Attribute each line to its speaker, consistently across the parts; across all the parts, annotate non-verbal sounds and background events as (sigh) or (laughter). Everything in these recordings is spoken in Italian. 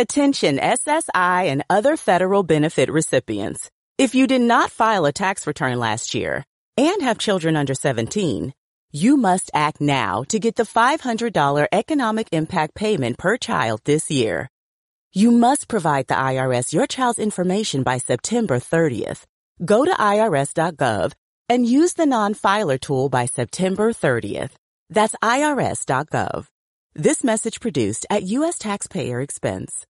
Speaker 1: Attention SSI and other federal benefit recipients. If you did not file a tax return last year and have children under 17, you must act now to get the $500 economic impact payment per child this year. You must provide the IRS your child's information by September 30th. Go to irs.gov and use the non-filer tool by September 30th. That's irs.gov. This message produced at U.S. taxpayer expense.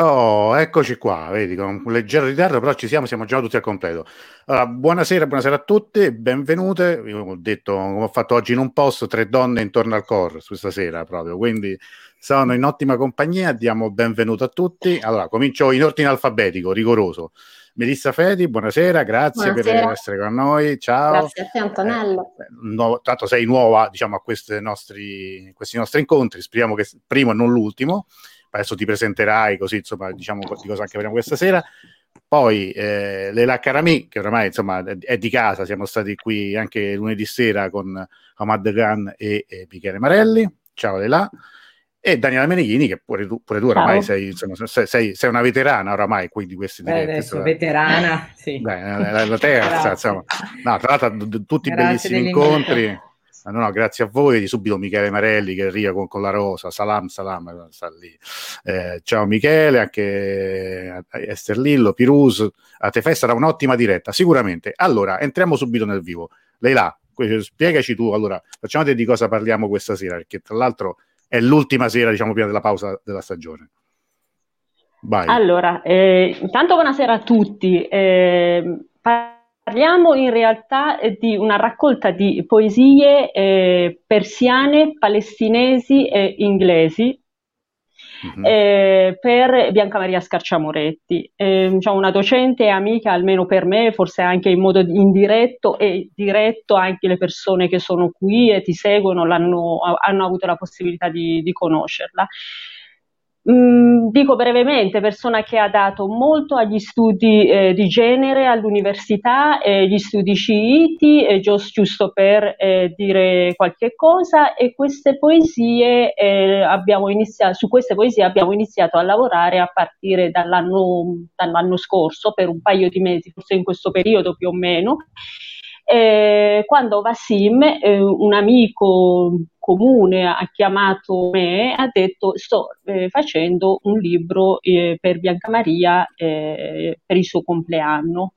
Speaker 2: Oh, eccoci qua, vedi, con un leggero ritardo, però ci siamo, siamo già tutti al completo. Allora, buonasera, buonasera a tutti, benvenute. Io ho detto, come ho fatto oggi in un posto, tre donne intorno al core questa sera proprio, quindi sono in ottima compagnia, diamo benvenuto a tutti. Allora, comincio in ordine alfabetico, rigoroso. Melissa Fedi, buonasera, grazie
Speaker 3: Buonasera.
Speaker 2: per essere con noi. Ciao.
Speaker 3: Grazie a te Antonello.
Speaker 2: Eh, no- tanto sei nuova diciamo, a questi nostri, questi nostri incontri, speriamo che primo e non l'ultimo. Adesso ti presenterai così, insomma, diciamo di cosa anche avremo questa sera. Poi eh, Leila Karami, che oramai insomma è- di casa, siamo stati qui anche lunedì sera con Hamad Khan e, e Michele Marelli. Ciao Leila. E Daniela Menichini, che pure tu, pure tu oramai sei, insomma, sei, sei- sei una veterana oramai qui di questi
Speaker 4: Beh,
Speaker 2: diretti.
Speaker 4: adesso veterana, sì.
Speaker 2: Beh, la, la- terza, insomma. No, tra l'altro, d- d- tutti
Speaker 4: Grazie
Speaker 2: bellissimi incontri. Ah, No, no, grazie a voi. Di subito Michele Marelli che arriva con, con la rosa. Salam, salam, sta lì. Eh, ciao Michele, anche a Ester Lillo, Pirus. A te sarà un'ottima diretta, sicuramente. Allora, entriamo subito nel vivo. Lei là, spiegaci tu. Allora, facciamo di cosa parliamo questa sera, perché tra l'altro è l'ultima sera, diciamo, prima della pausa della stagione. Vai.
Speaker 4: Allora, eh, intanto buonasera a tutti. Eh, parliamo in realtà eh, di una raccolta di poesie eh, persiane, palestinesi e inglesi
Speaker 2: Mhm.
Speaker 4: eh, per Bianca Maria Scarciamoretti, eh, diciamo una docente e amica almeno per me, forse anche in modo indiretto e diretto anche le persone che sono qui e ti seguono hanno avuto la possibilità di, di conoscerla. Mm, dico brevemente, persona che ha dato molto agli studi eh, di genere all'università, eh, gli studi sciiti, eh, gius- giusto per eh, dire qualche cosa, e queste poesie eh, abbiamo iniziato, su queste poesie abbiamo iniziato a lavorare a partire dall'anno, dall'anno scorso, per un paio di mesi, forse in questo periodo più o meno. Eh, quando Vassim, un amico comune, ha chiamato me e ha detto sto eh, facendo un libro eh, per Bianca Maria eh, per il suo compleanno.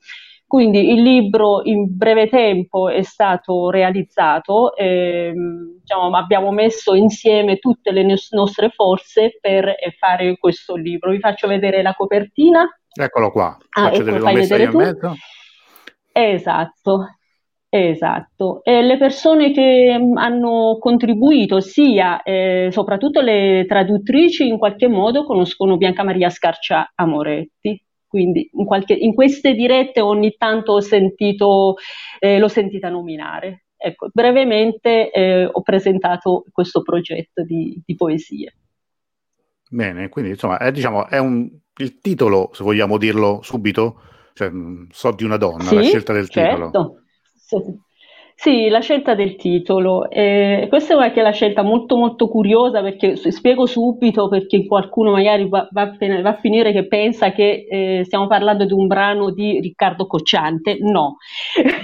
Speaker 4: Quindi il libro in breve tempo è stato realizzato, ehm, diciamo, abbiamo messo insieme tutte le nos- nostre forze per eh, fare questo libro. Vi faccio vedere la copertina.
Speaker 2: Eccolo qua.
Speaker 4: Ah,
Speaker 2: Faccio
Speaker 4: ecco,
Speaker 2: vedere,
Speaker 4: vedere
Speaker 2: in mezzo.
Speaker 4: Esatto, esatto. E le persone che mh, hanno contribuito, sia eh, soprattutto le traduttrici, in qualche modo conoscono Bianca Maria Scarcia Amoretti. Quindi in, qualche- in queste dirette ogni tanto ho sentito, eh, l'ho sentita nominare. Ecco, brevemente eh, ho presentato questo progetto di, di poesie.
Speaker 2: Bene, quindi insomma, è, diciamo, è un, il titolo, se vogliamo dirlo subito, cioè, mh, so di una donna, la
Speaker 4: Sì,
Speaker 2: scelta del titolo.
Speaker 4: certo. Sì, sì, la scelta del titolo. Eh, questa è anche la scelta molto molto curiosa perché spiego subito perché qualcuno magari va, va a fin- va a finire che pensa che eh, stiamo parlando di un brano di Riccardo Cocciante. No.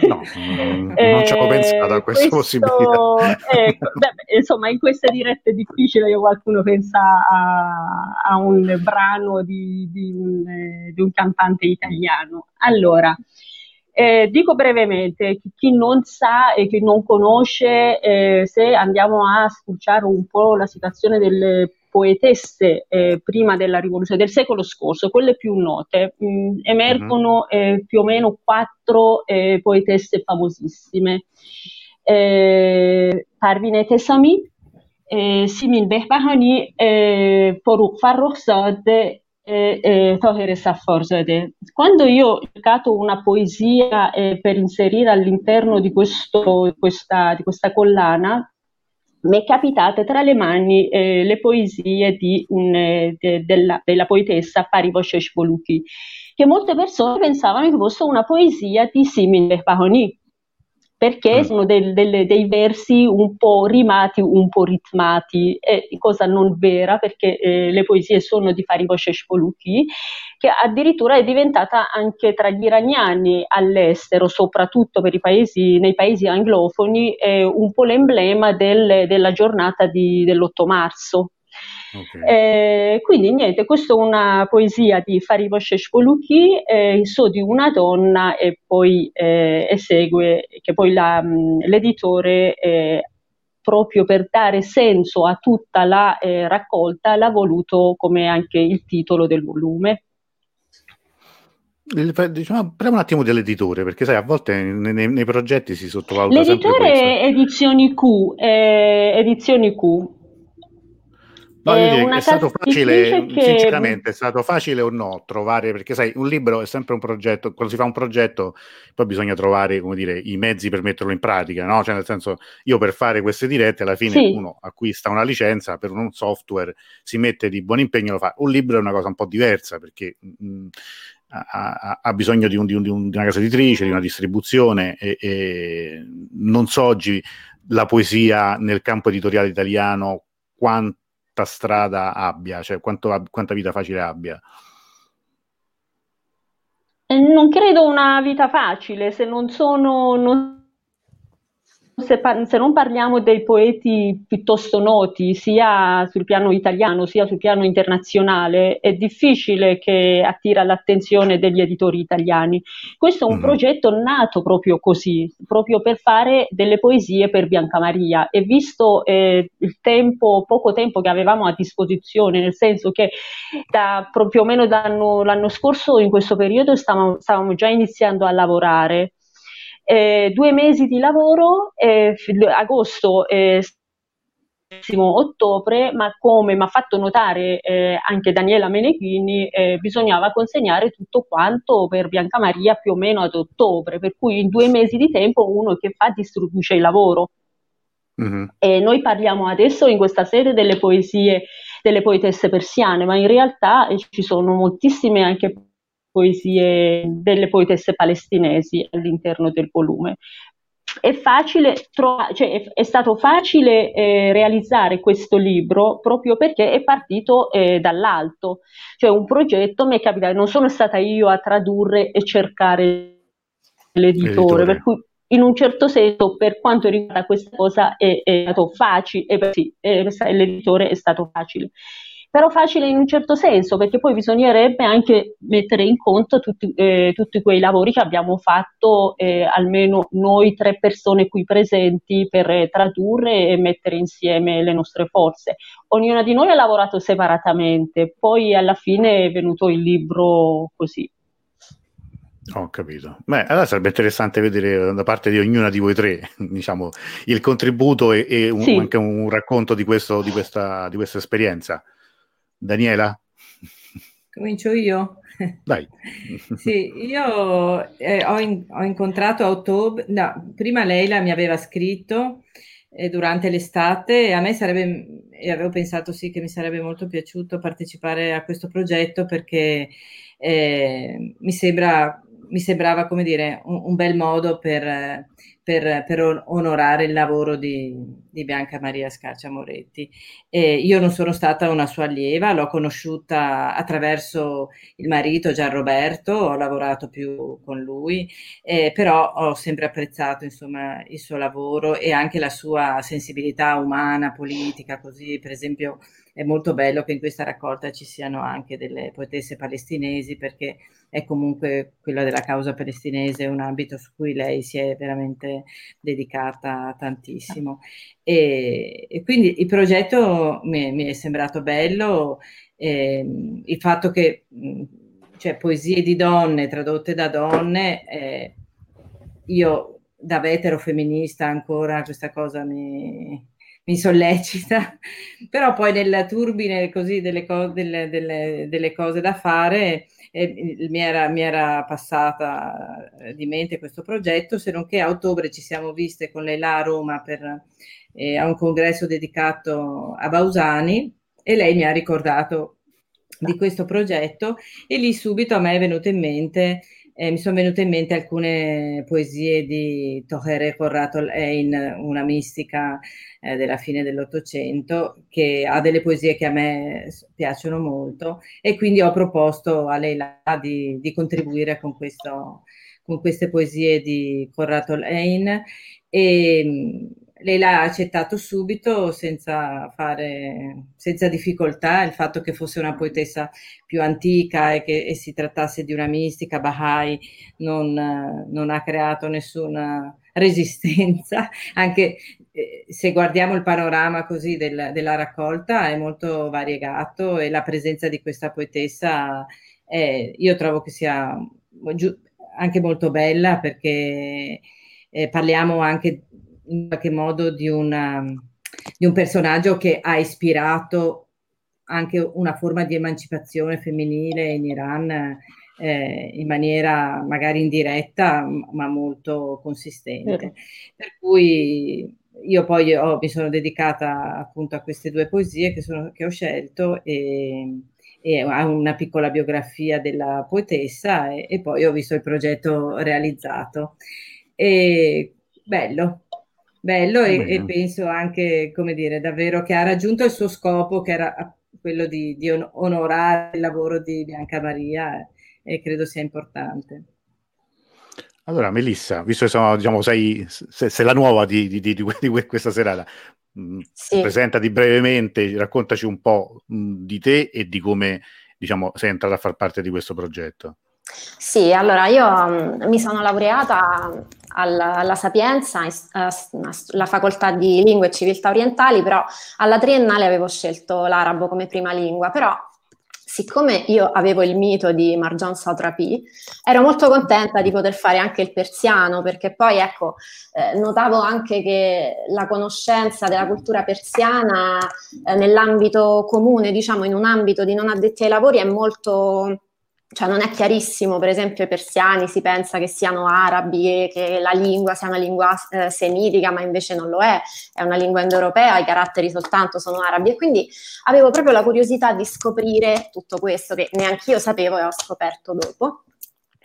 Speaker 2: No, (laughs) mm, non ci avevo pensato a questa possibilità.
Speaker 4: ecco, beh, insomma, in queste dirette è difficile che qualcuno pensa a, a un brano di, di un, eh, di un cantante italiano. Allora, Eh, dico brevemente, chi non sa e chi non conosce, eh, se andiamo a spulciare un po' la situazione delle poetesse eh, prima della rivoluzione del secolo scorso, quelle più note, mh, mm, emergono uh-huh. più o meno quattro eh, poetesse famosissime. Parvine Tesami, Simin Behbahani, Poruk Farrokhzadeh eh, eh. Quando io ho cercato una poesia eh, per inserire all'interno di, questo, questa, di questa collana, mi è capitate tra le mani eh, le poesie un, eh, de, della, della, poetessa Parivoshesh Boluki, che molte persone pensavano che fosse una poesia di Simin Behbahani, perché mm. sono del, del, dei versi un po' rimati, un po' ritmati, è cosa non vera perché eh, le poesie sono di Faribosh Poluki, che addirittura è diventata anche tra gli iraniani all'estero, soprattutto per i paesi, nei paesi anglofoni, eh, un po' l'emblema del, della giornata di, dell'8 marzo. Okay. Eh, quindi niente, questa è una poesia di Faribosh Shpoluki, eh, so di una donna e poi eh, esegue, che poi la, mh, l'editore eh, proprio per dare senso a tutta la eh, raccolta l'ha voluto come anche il titolo del volume.
Speaker 2: Diciamo, parliamo un attimo dell'editore, perché sai, a volte nei, nei progetti si sottovaluta
Speaker 4: L'editore è Edizioni Q, eh, Edizioni Q,
Speaker 2: No, dire, è stato facile, (laughs) che... sinceramente, è stato facile o no trovare, perché sai, un libro è sempre un progetto, quando si fa un progetto poi bisogna trovare, come dire, i mezzi per metterlo in pratica, no? Cioè nel senso, io per fare queste dirette alla fine sì. uno acquista una licenza per un software, si mette di buon impegno lo fa. Un libro è una cosa un po' diversa, perché mh, mm, ha, ha, bisogno di, un, di, un, di, una casa editrice, di una distribuzione e, e non so oggi la poesia nel campo editoriale italiano quanto quanta strada abbia, cioè quanto, quanta vita facile abbia.
Speaker 4: Non credo una vita facile, se non sono, non se, par- se, non parliamo dei poeti piuttosto noti, sia sul piano italiano sia sul piano internazionale, è difficile che attira l'attenzione degli editori italiani. Questo è un mm-hmm. progetto nato proprio così, proprio per fare delle poesie per Bianca Maria e visto eh, il tempo, poco tempo che avevamo a disposizione, nel senso che da, più o meno l'anno, l'anno scorso in questo periodo stavamo, stavamo già iniziando a lavorare eh, due mesi di lavoro, eh, agosto e ottobre, ma come mi ha fatto notare eh, anche Daniela Meneghini, eh, bisognava consegnare tutto quanto per Bianca Maria più o meno ad ottobre, per cui in due mesi di tempo uno che fa distribuisce il lavoro. Mm-hmm. E noi parliamo adesso in questa sede delle poesie delle poetesse persiane, ma in realtà eh, ci sono moltissime anche poesie delle poetesse palestinesi all'interno del volume. È, facile tro- cioè è, è stato facile eh, realizzare questo libro proprio perché è partito eh, dall'alto, cioè un progetto mi è capitato, non sono stata io a tradurre e cercare l'editore, l'editore. per cui in un certo senso per quanto riguarda questa cosa è, è stato facile, eh, sì, l'editore è stato facile però facile in un certo senso, perché poi bisognerebbe anche mettere in conto tutti, eh, tutti quei lavori che abbiamo fatto, eh, almeno noi tre persone qui presenti, per eh, tradurre e mettere insieme le nostre forze. Ognuna di noi ha lavorato separatamente, poi alla fine è venuto il libro così.
Speaker 2: Ho capito. Beh, allora sarebbe interessante vedere da parte di ognuna di voi tre, (laughs) diciamo, il contributo e, e un, sì. anche un racconto di, questo, di, questa, di questa esperienza. Daniela?
Speaker 3: Comincio io?
Speaker 2: Dai. (laughs)
Speaker 3: sì, io eh, ho, in, ho, incontrato a ottobre, no, prima Leila mi aveva scritto eh, durante l'estate e a me sarebbe, e avevo pensato sì che mi sarebbe molto piaciuto partecipare a questo progetto perché eh, mi, sembra, mi sembrava come dire un, un bel modo per per, per onorare il lavoro di, di, Bianca Maria Scarcia Moretti. E io non sono stata una sua allieva, l'ho conosciuta attraverso il marito Gian Roberto, ho lavorato più con lui, eh, però ho sempre apprezzato insomma, il suo lavoro e anche la sua sensibilità umana, politica, così per esempio è molto bello che in questa raccolta ci siano anche delle poetesse palestinesi perché è comunque quella della causa palestinese, un ambito su cui lei si è veramente dedicata tantissimo. E, e quindi il progetto mi, mi è sembrato bello, eh, il fatto che cioè poesie di donne tradotte da donne, eh, io da vetero femminista ancora questa cosa mi, mi sollecita, (laughs) però poi nella turbine così delle, co- delle, delle, delle cose da fare eh, mi, era, mi, era, passata di mente questo progetto, se non che a ottobre ci siamo viste con lei là a Roma per, eh, a un congresso dedicato a Bausani e lei mi ha ricordato di questo progetto e lì subito a me è venuto in mente eh, mi sono venute in mente alcune poesie di Tohere Corrato Ein, una mistica eh, della fine dell'Ottocento, che ha delle poesie che a me piacciono molto e quindi ho proposto a lei di, di contribuire con, questo, con, queste poesie di Corrato Ein e lei l'ha accettato subito senza, fare, senza difficoltà il fatto che fosse una poetessa più antica e che e si trattasse di una mistica Bahá'í non, non ha creato nessuna resistenza, (laughs) anche eh, se guardiamo il panorama così del, della raccolta è molto variegato e la presenza di questa poetessa è, io trovo che sia anche molto bella perché eh, parliamo anche in qualche modo di, una, di un personaggio che ha ispirato anche una forma di emancipazione femminile in Iran eh, in maniera magari indiretta ma molto consistente. Per cui io poi ho, mi sono dedicata appunto a queste due poesie che, sono, che ho scelto e, e, a una piccola biografia della poetessa e, e poi ho visto il progetto realizzato. E bello, bello e, e, penso anche, come dire, davvero che ha raggiunto il suo scopo, che era quello di, di onorare il lavoro di Bianca Maria e credo sia importante.
Speaker 2: Allora, Melissa, visto che sono, diciamo, sei, sei, sei la nuova di, di, di, di questa serata, mm, sì. presentati brevemente, raccontaci un po' mm, di te e di come, diciamo, sei entrata a far parte di questo progetto.
Speaker 5: Sì, allora io um, mi sono laureata alla, Sapienza, alla facoltà di lingue e civiltà orientali, però alla triennale avevo scelto l'arabo come prima lingua, però siccome io avevo il mito di Marjan Satrapi, ero molto contenta di poter fare anche il persiano, perché poi ecco, eh, notavo anche che la conoscenza della cultura persiana eh, nell'ambito comune, diciamo in un ambito di non addetti ai lavori, è molto cioè non è chiarissimo, per esempio i persiani si pensa che siano arabi e che la lingua sia una lingua eh, semitica, ma invece non lo è, è una lingua indoeuropea, i caratteri soltanto sono arabi e quindi avevo proprio la curiosità di scoprire tutto questo che neanche io sapevo e ho scoperto dopo.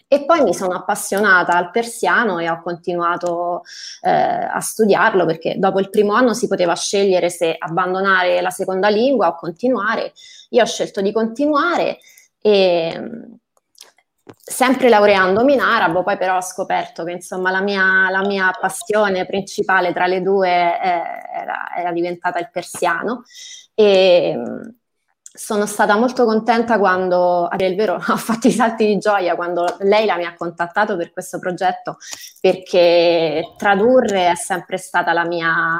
Speaker 5: E poi mi sono appassionata al persiano e ho continuato eh, a studiarlo perché dopo il primo anno si poteva scegliere se abbandonare la seconda lingua o continuare. Io ho scelto di continuare e sempre laureandomi in arabo, poi però ho scoperto che insomma la mia, la mia passione principale tra le due eh, era, era, diventata il persiano. E sono stata molto contenta quando, a dire il vero, (laughs) ho fatto i salti di gioia quando lei la mi ha contattato per questo progetto perché tradurre è sempre stata la mia,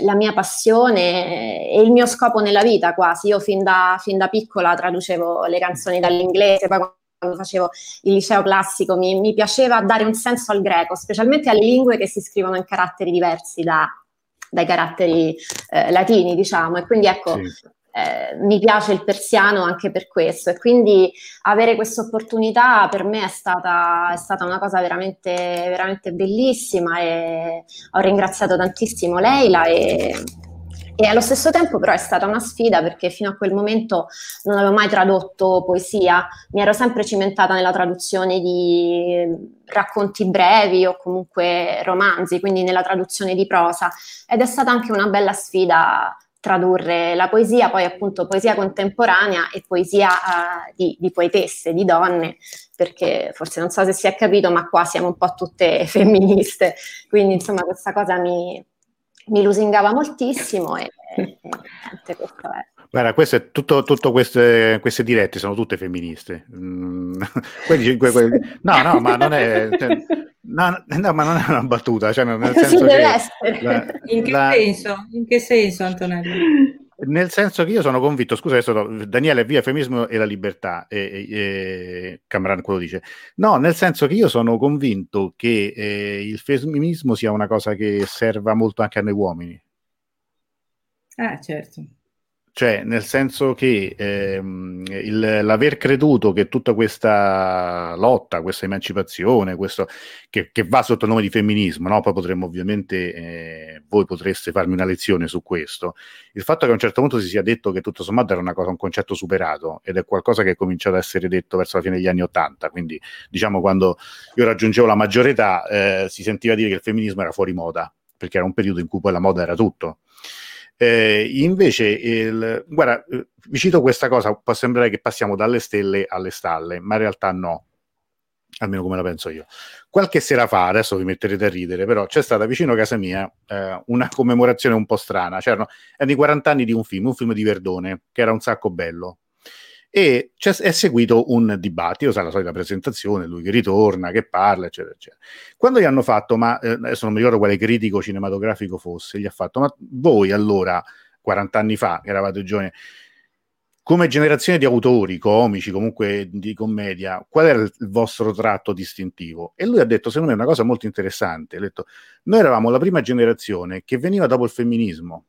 Speaker 5: la mia passione e il mio scopo nella vita quasi. Io fin da, fin da piccola traducevo le canzoni dall'inglese, poi quando facevo il liceo classico mi, mi, piaceva dare un senso al greco, specialmente alle lingue che si scrivono in caratteri diversi da, dai caratteri eh, latini, diciamo. E quindi ecco, sì eh, mi piace il persiano anche per questo. E quindi avere questa opportunità per me è stata, è stata una cosa veramente, veramente bellissima e ho ringraziato tantissimo Leila e, e allo stesso tempo però è stata una sfida perché fino a quel momento non avevo mai tradotto poesia, mi ero sempre cimentata nella traduzione di racconti brevi o comunque romanzi, quindi nella traduzione di prosa. Ed è stata anche una bella sfida tradurre la poesia, poi appunto poesia contemporanea e poesia uh, di, di, poetesse, di donne, perché forse non so se si è capito, ma qua siamo un po' tutte (laughs) femministe, quindi insomma questa cosa mi, mi lusingava moltissimo e, e niente, questo è.
Speaker 2: Guarda, questo tutto, tutto queste, queste, dirette sono tutte femministe. Mm. (laughs) quelli, que, que, (laughs) no, no, ma non è. Cioè, no, no, ma non è una battuta. Cioè, nel senso che,
Speaker 3: la, in, che la, senso? in che senso, Antonello?
Speaker 2: Nel senso che io sono convinto, scusa, adesso Daniele, via femminismo e la libertà, e, e, e Cameron quello dice. No, nel senso che io sono convinto che eh, il femminismo sia una cosa che serva molto anche a noi uomini.
Speaker 3: Ah, certo.
Speaker 2: Cioè, nel senso che ehm, il, l'aver creduto che tutta questa lotta, questa emancipazione, questo, che, che, va sotto il nome di femminismo, no? poi potremmo ovviamente, eh, voi potreste farmi una lezione su questo, il fatto che a un certo punto si sia detto che tutto sommato era cosa, un concetto superato ed è qualcosa che è cominciato a essere detto verso la fine degli anni Ottanta, quindi diciamo quando io raggiungevo la maggiore età eh, si sentiva dire che il femminismo era fuori moda, perché era un periodo in cui poi la moda era tutto eh, invece, il, guarda, eh, vi cito questa cosa, può sembrare che passiamo dalle stelle alle stalle, ma in realtà no, almeno come la penso io. Qualche sera fa, adesso vi metterete a ridere, però c'è stata vicino a casa mia eh, una commemorazione un po' strana, c'erano erano i 40 anni di un film, un film di Verdone, che era un sacco bello, e è seguito un dibattito, sai, la solita presentazione, lui che ritorna, che parla, eccetera, eccetera. Quando gli hanno fatto, ma eh, adesso non mi ricordo quale critico cinematografico fosse, gli ha fatto, ma voi allora, 40 anni fa, che eravate giovani, come generazione di autori, comici, comunque di commedia, qual era il vostro tratto distintivo? E lui ha detto, secondo me, una cosa molto interessante, ha detto, noi eravamo la prima generazione che veniva dopo il femminismo,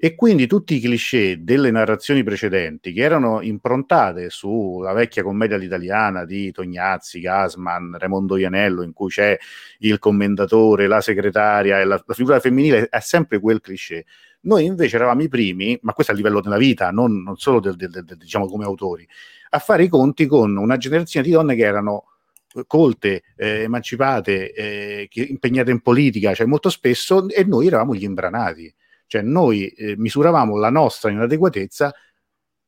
Speaker 2: e quindi tutti i cliché delle narrazioni precedenti che erano improntate sulla vecchia commedia all'italiana di Tognazzi, Gasman, Raimondo Ianello, in cui c'è il commendatore, la segretaria e la, la figura femminile, è sempre quel cliché. Noi invece eravamo i primi, ma questo a livello della vita, non, non solo del, del, del, diciamo come autori, a fare i conti con una generazione di donne che erano colte, eh, emancipate, eh, impegnate in politica, cioè molto spesso, e noi eravamo gli imbranati. Cioè noi eh, misuravamo la nostra inadeguatezza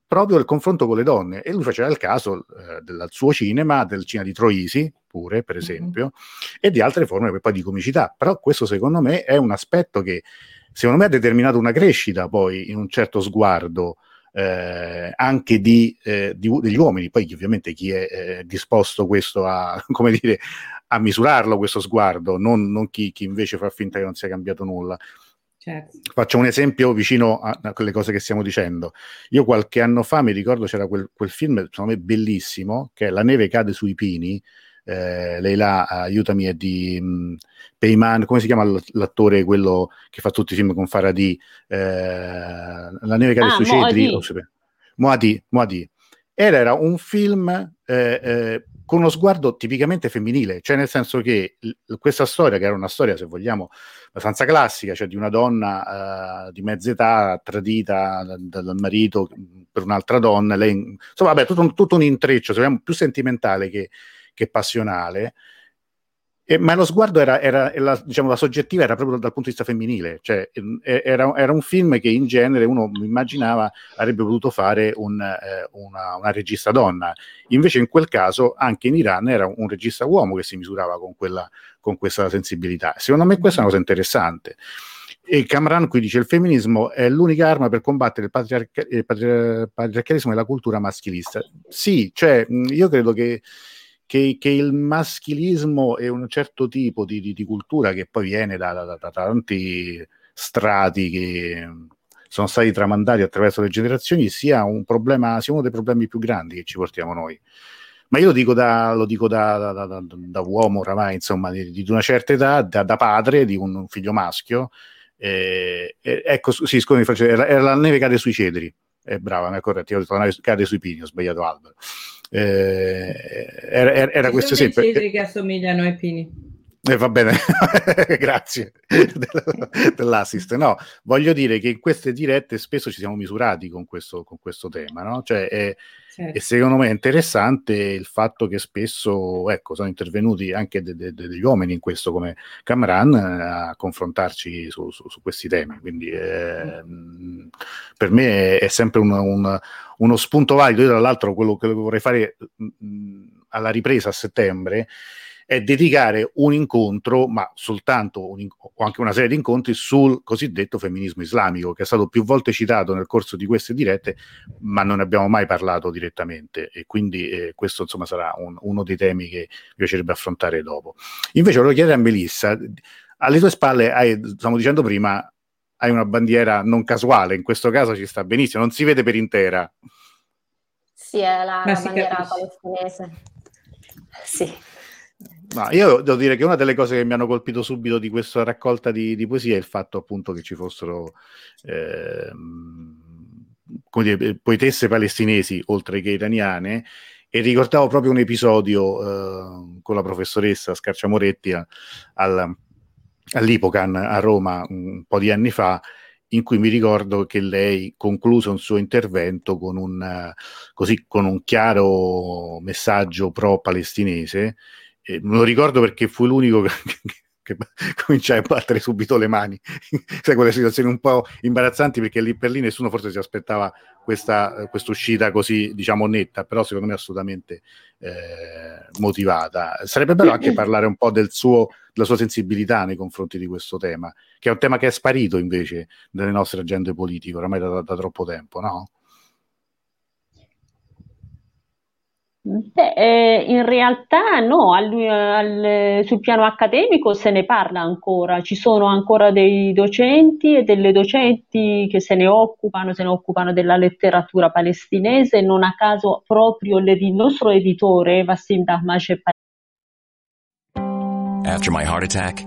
Speaker 2: proprio nel confronto con le donne e lui faceva il caso eh, del suo cinema, del cinema di Troisi pure per esempio mm-hmm. e di altre forme poi di comicità, però questo secondo me è un aspetto che secondo me ha determinato una crescita poi in un certo sguardo eh, anche di, eh, di, degli uomini, poi ovviamente chi è eh, disposto questo a, (laughs) come dire, a misurarlo questo sguardo, non, non chi, chi invece fa finta che non sia cambiato nulla. Certo. Faccio un esempio vicino a, a, quelle cose che stiamo dicendo. Io qualche anno fa mi ricordo c'era quel, quel film, secondo me bellissimo, che è La neve cade sui pini. Eh, lei là, aiutami, è di mh, Payman, come si chiama l'attore quello che fa tutti i film con Faraday? Eh, la neve cade ah, sui cedri. Moadi, Moadi. Era, era un film eh, eh, con uno sguardo tipicamente femminile, cioè nel senso che l- questa storia, che era una storia, se vogliamo, abbastanza classica, cioè di una donna uh, di mezza età tradita dal, dal, marito per un'altra donna, lei, insomma, vabbè, tutto un, tutto un intreccio, se vogliamo, più sentimentale che, che passionale, eh, ma lo sguardo era, era la, diciamo, la soggettiva era proprio dal punto di vista femminile, cioè era, era, un film che in genere uno immaginava avrebbe potuto fare un, eh, una, una, regista donna, invece in quel caso anche in Iran era un regista uomo che si misurava con, quella, con questa sensibilità. Secondo me questa è una cosa interessante. E Camran qui dice il femminismo è l'unica arma per combattere il, patriarca- il patriarcalismo e la cultura maschilista. Sì, cioè io credo che che, che, il maschilismo è un certo tipo di, di, di cultura che poi viene da, da, da, tanti strati che sono stati tramandati attraverso le generazioni sia un problema, sia uno dei problemi più grandi che ci portiamo noi. Ma io lo dico da, lo dico da, uomo oramai, insomma, di, di, una certa età, da, padre di un figlio maschio. Eh, eh, ecco, sì, scusami, era, era la neve cade sui cedri. Eh, brava, mi è corretto, io ho detto la neve cade sui pini, ho sbagliato albero. Eh, era, era, questo esempio.
Speaker 3: che assomigliano ai pini.
Speaker 2: Eh, va bene, (laughs) grazie (laughs) dell'assist. No, voglio dire che in queste dirette spesso ci siamo misurati con questo, con questo tema, no? Cioè, è, certo. E secondo me è interessante il fatto che spesso ecco, sono intervenuti anche de, de, de, degli uomini in questo, come Camran, a confrontarci su, su, su questi temi. Quindi eh, per me è, è sempre un, un, uno spunto valido. Io, tra l'altro, quello che vorrei fare mh, alla ripresa a settembre è dedicare un incontro, ma soltanto un, o anche una serie di incontri sul cosiddetto femminismo islamico, che è stato più volte citato nel corso di queste dirette, ma non ne abbiamo mai parlato direttamente. E quindi eh, questo insomma sarà un, uno dei temi che mi piacerebbe affrontare dopo. Invece volevo chiedere a Melissa, alle tue spalle hai, stiamo dicendo prima, hai una bandiera non casuale, in questo caso ci sta benissimo, non si vede per intera.
Speaker 5: Sì, è la, la bandiera palestinese. Sì.
Speaker 2: Ma io devo dire che una delle cose che mi hanno colpito subito di questa raccolta di, di poesie è il fatto appunto che ci fossero eh, dire, poetesse palestinesi oltre che iraniane e ricordavo proprio un episodio eh, con la professoressa Scarciamoretti al, all'Ipocan a Roma un po' di anni fa in cui mi ricordo che lei concluse un suo intervento con un, così, con un chiaro messaggio pro-palestinese eh, me lo ricordo perché fu l'unico che, che, che cominciai a battere subito le mani. (laughs) Sai, quelle situazioni un po' imbarazzanti perché lì per lì nessuno forse si aspettava questa uscita così, diciamo, netta, però secondo me assolutamente eh, motivata. Sarebbe bello anche parlare un po' del suo, della sua sensibilità nei confronti di questo tema, che è un tema che è sparito invece nelle nostre agende politiche oramai da, da, da troppo tempo, no?
Speaker 4: Beh, eh, in realtà no, al, al, sul piano accademico se ne parla ancora, ci sono ancora dei docenti e delle docenti che se ne occupano, se ne occupano della letteratura palestinese, non a caso proprio il nostro editore Vassim Dahmash
Speaker 6: After my heart attack,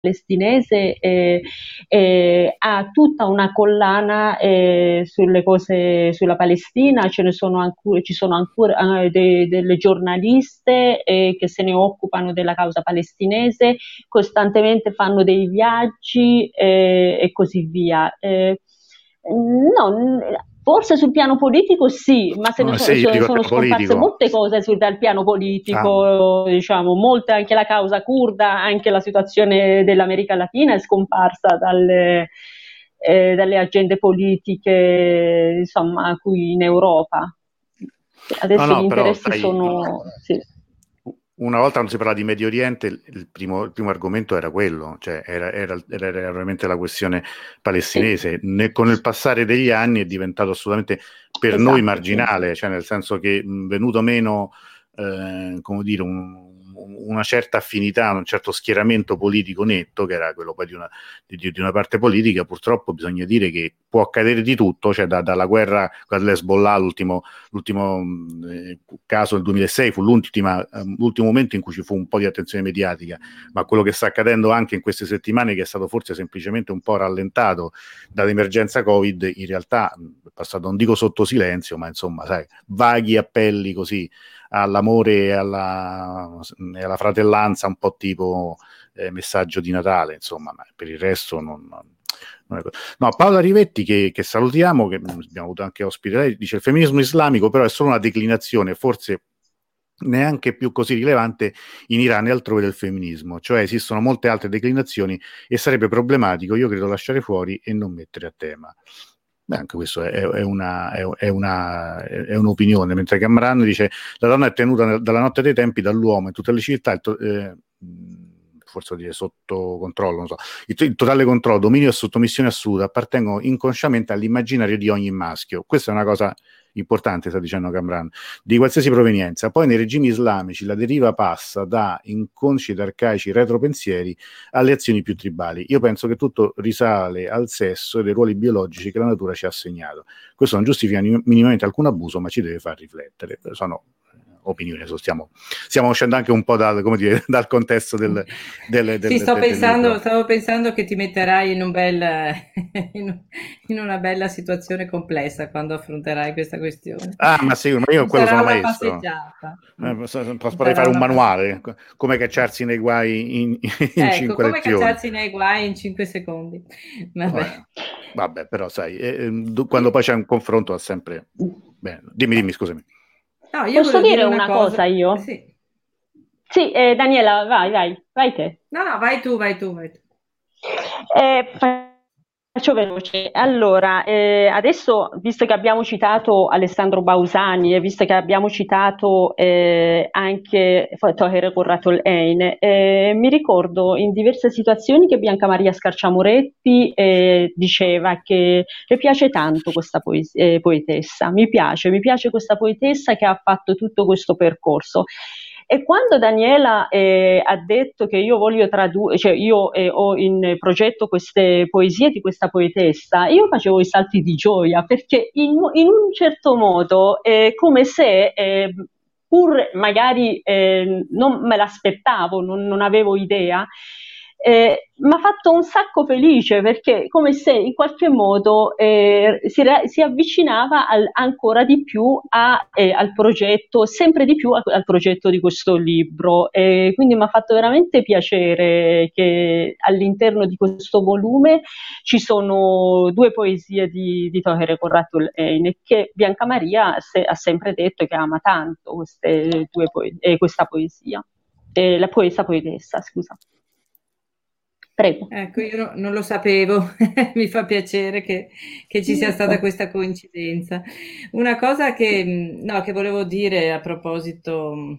Speaker 4: Palestinese eh, eh, ha tutta una collana eh, sulle cose sulla Palestina, ce ne sono ancora, ci sono ancora eh, de, delle giornaliste che se ne occupano della causa palestinese, costantemente fanno dei viaggi e così via. no, Forse sul piano politico sì, ma se ne sono, sono, sono scomparse molte cose sul, dal piano politico, ah. diciamo, molte anche la causa kurda, anche la situazione dell'America Latina è scomparsa dalle, eh, dalle agende politiche, insomma, qui in Europa. Adesso no, no, gli interessi però, sono... Sì
Speaker 2: una volta quando si parlava di Medio Oriente, il primo, il primo argomento era quello, cioè era, era, era, veramente la questione palestinese. Ne, con il passare degli anni è diventato assolutamente per esatto, noi marginale, sì. cioè nel senso che venuto meno, eh, come dire, un, una certa affinità, un certo schieramento politico netto, che era quello poi di una, di, di una parte politica, purtroppo bisogna dire che può accadere di tutto, cioè da, dalla guerra dell'Hezbollah, l'ultimo, l'ultimo eh, caso del 2006 fu l'ultimo momento in cui ci fu un po' di attenzione mediatica, ma quello che sta accadendo anche in queste settimane, che è stato forse semplicemente un po' rallentato dall'emergenza Covid, in realtà è passato, non dico sotto silenzio, ma insomma, sai, vaghi appelli così all'amore e alla, alla fratellanza, un po' tipo eh, messaggio di Natale, insomma, ma per il resto non No, Paola Rivetti, che, che, salutiamo, che abbiamo avuto anche ospite, lei dice il femminismo islamico però è solo una declinazione, forse neanche più così rilevante in Iran e altrove del femminismo, cioè esistono molte altre declinazioni e sarebbe problematico, io credo, lasciare fuori e non mettere a tema. Beh, anche questo è, è, una, è, una, è, un'opinione, mentre Camran dice la donna è tenuta dalla notte dei tempi dall'uomo in tutte le città, eh, forse dire sotto controllo, non so, il, il, totale controllo, dominio e sottomissione assoluta appartengono inconsciamente all'immaginario di ogni maschio. Questa è una cosa importante, sta dicendo Camran, di qualsiasi provenienza. Poi nei regimi islamici la deriva passa da inconsci ed arcaici retropensieri alle azioni più tribali. Io penso che tutto risale al sesso e ai ruoli biologici che la natura ci ha assegnato. Questo non giustifica minimamente alcun abuso, ma ci deve far riflettere. Sono opinioni, stiamo, stiamo uscendo anche un po' dal, dire, (laughs) dal contesto del... del, del
Speaker 3: sì, sto del, pensando, stavo pensando che ti metterai in, un bel, (laughs) in, una bella situazione complessa quando affronterai questa questione.
Speaker 2: Ah, ma sì, ma io quello sono maestro. Eh, potrei fare un manuale, come cacciarsi nei guai in, in ecco, 5 come lezioni.
Speaker 3: cacciarsi nei guai in 5 secondi. Vabbè.
Speaker 2: Vabbè, vabbè però sai, eh, eh quando poi c'è un confronto ha sempre... Bene, dimmi, dimmi, scusami.
Speaker 4: No, Posso dire, dire una, cosa, cosa io? Sì, sì eh, Daniela, vai, vai, vai te.
Speaker 3: No, no, vai tu, vai tu, vai tu.
Speaker 4: Eh, Faccio veloce. Allora, eh, adesso, visto che abbiamo citato Alessandro Bausani e visto che abbiamo citato eh, anche Toher Corrato Ein, eh, mi ricordo in diverse situazioni che Bianca Maria Scarciamoretti eh, diceva che le piace tanto questa poes- eh, poetessa. Mi piace, mi piace questa poetessa che ha fatto tutto questo percorso. E quando Daniela eh, ha detto che io voglio tradurre, cioè io eh, ho in progetto queste poesie di questa poetessa, io facevo i salti di gioia perché in, in un certo modo è come se eh, pur magari eh, non me l'aspettavo, non, non avevo idea, eh, mi ha fatto un sacco felice perché come se in qualche modo eh, si, si, avvicinava al, ancora di più a, eh, al progetto, sempre di più al, al progetto di questo libro. quindi mi ha fatto veramente piacere che all'interno di questo volume ci sono due poesie di, di Tohere Corratul Ein che Bianca Maria se, ha sempre detto che ama tanto queste poe- eh, questa poesia. la poesa poetessa, scusa.
Speaker 3: Prego. Ecco, io no, non lo sapevo, (laughs) mi fa piacere che, che ci sia stata questa coincidenza. Una cosa che, no, che volevo dire a proposito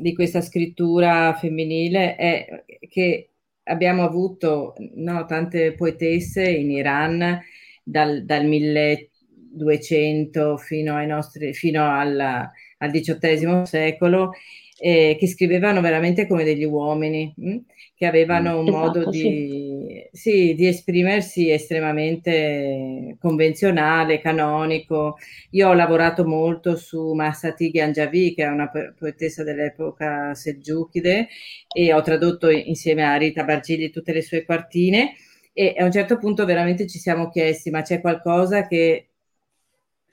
Speaker 3: di questa scrittura femminile è che abbiamo avuto no, tante poetesse in Iran dal, dal 1200 fino, ai nostri, fino al, al XVIII secolo eh, che scrivevano veramente come degli uomini. Mh? Hm? che avevano un esatto, modo di, sì. Sì, di, esprimersi estremamente convenzionale, canonico. Io ho lavorato molto su Massati Ghanjavi, che è una poetessa dell'epoca selgiukide, e ho tradotto insieme a Rita Bargilli tutte le sue quartine. E a un certo punto veramente ci siamo chiesti, ma c'è qualcosa che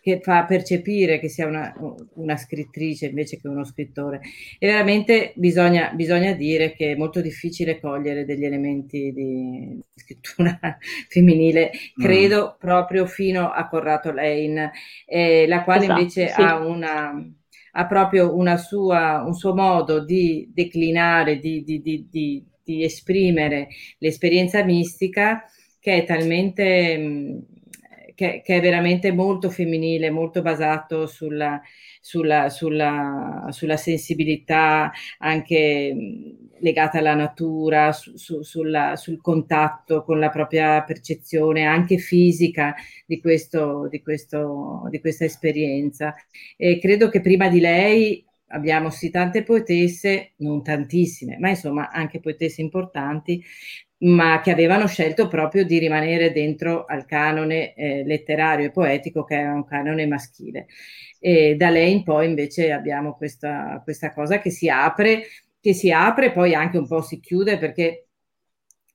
Speaker 3: che fa percepire che sia una, una, scrittrice invece che uno scrittore. E veramente bisogna, bisogna, dire che è molto difficile cogliere degli elementi di scrittura (laughs) femminile, mm. credo mm. proprio fino a Corrado Lane, eh, la quale esatto, invece sì. ha una ha proprio una sua, un suo modo di declinare, di, di, di, di esprimere l'esperienza mistica che è talmente che, che, è veramente molto femminile, molto basato sulla, sulla, sulla, sulla sensibilità anche legata alla natura, su, su, sulla, sul contatto con la propria percezione anche fisica di, questo, di, questo, di questa esperienza. E credo che prima di lei abbiamo sì tante poetesse, non tantissime, ma insomma anche poetesse importanti, ma che avevano scelto proprio di rimanere dentro al canone eh, letterario e poetico che era un canone maschile. E da lei in poi invece abbiamo questa, questa cosa che si apre, che si apre, poi anche un po' si chiude perché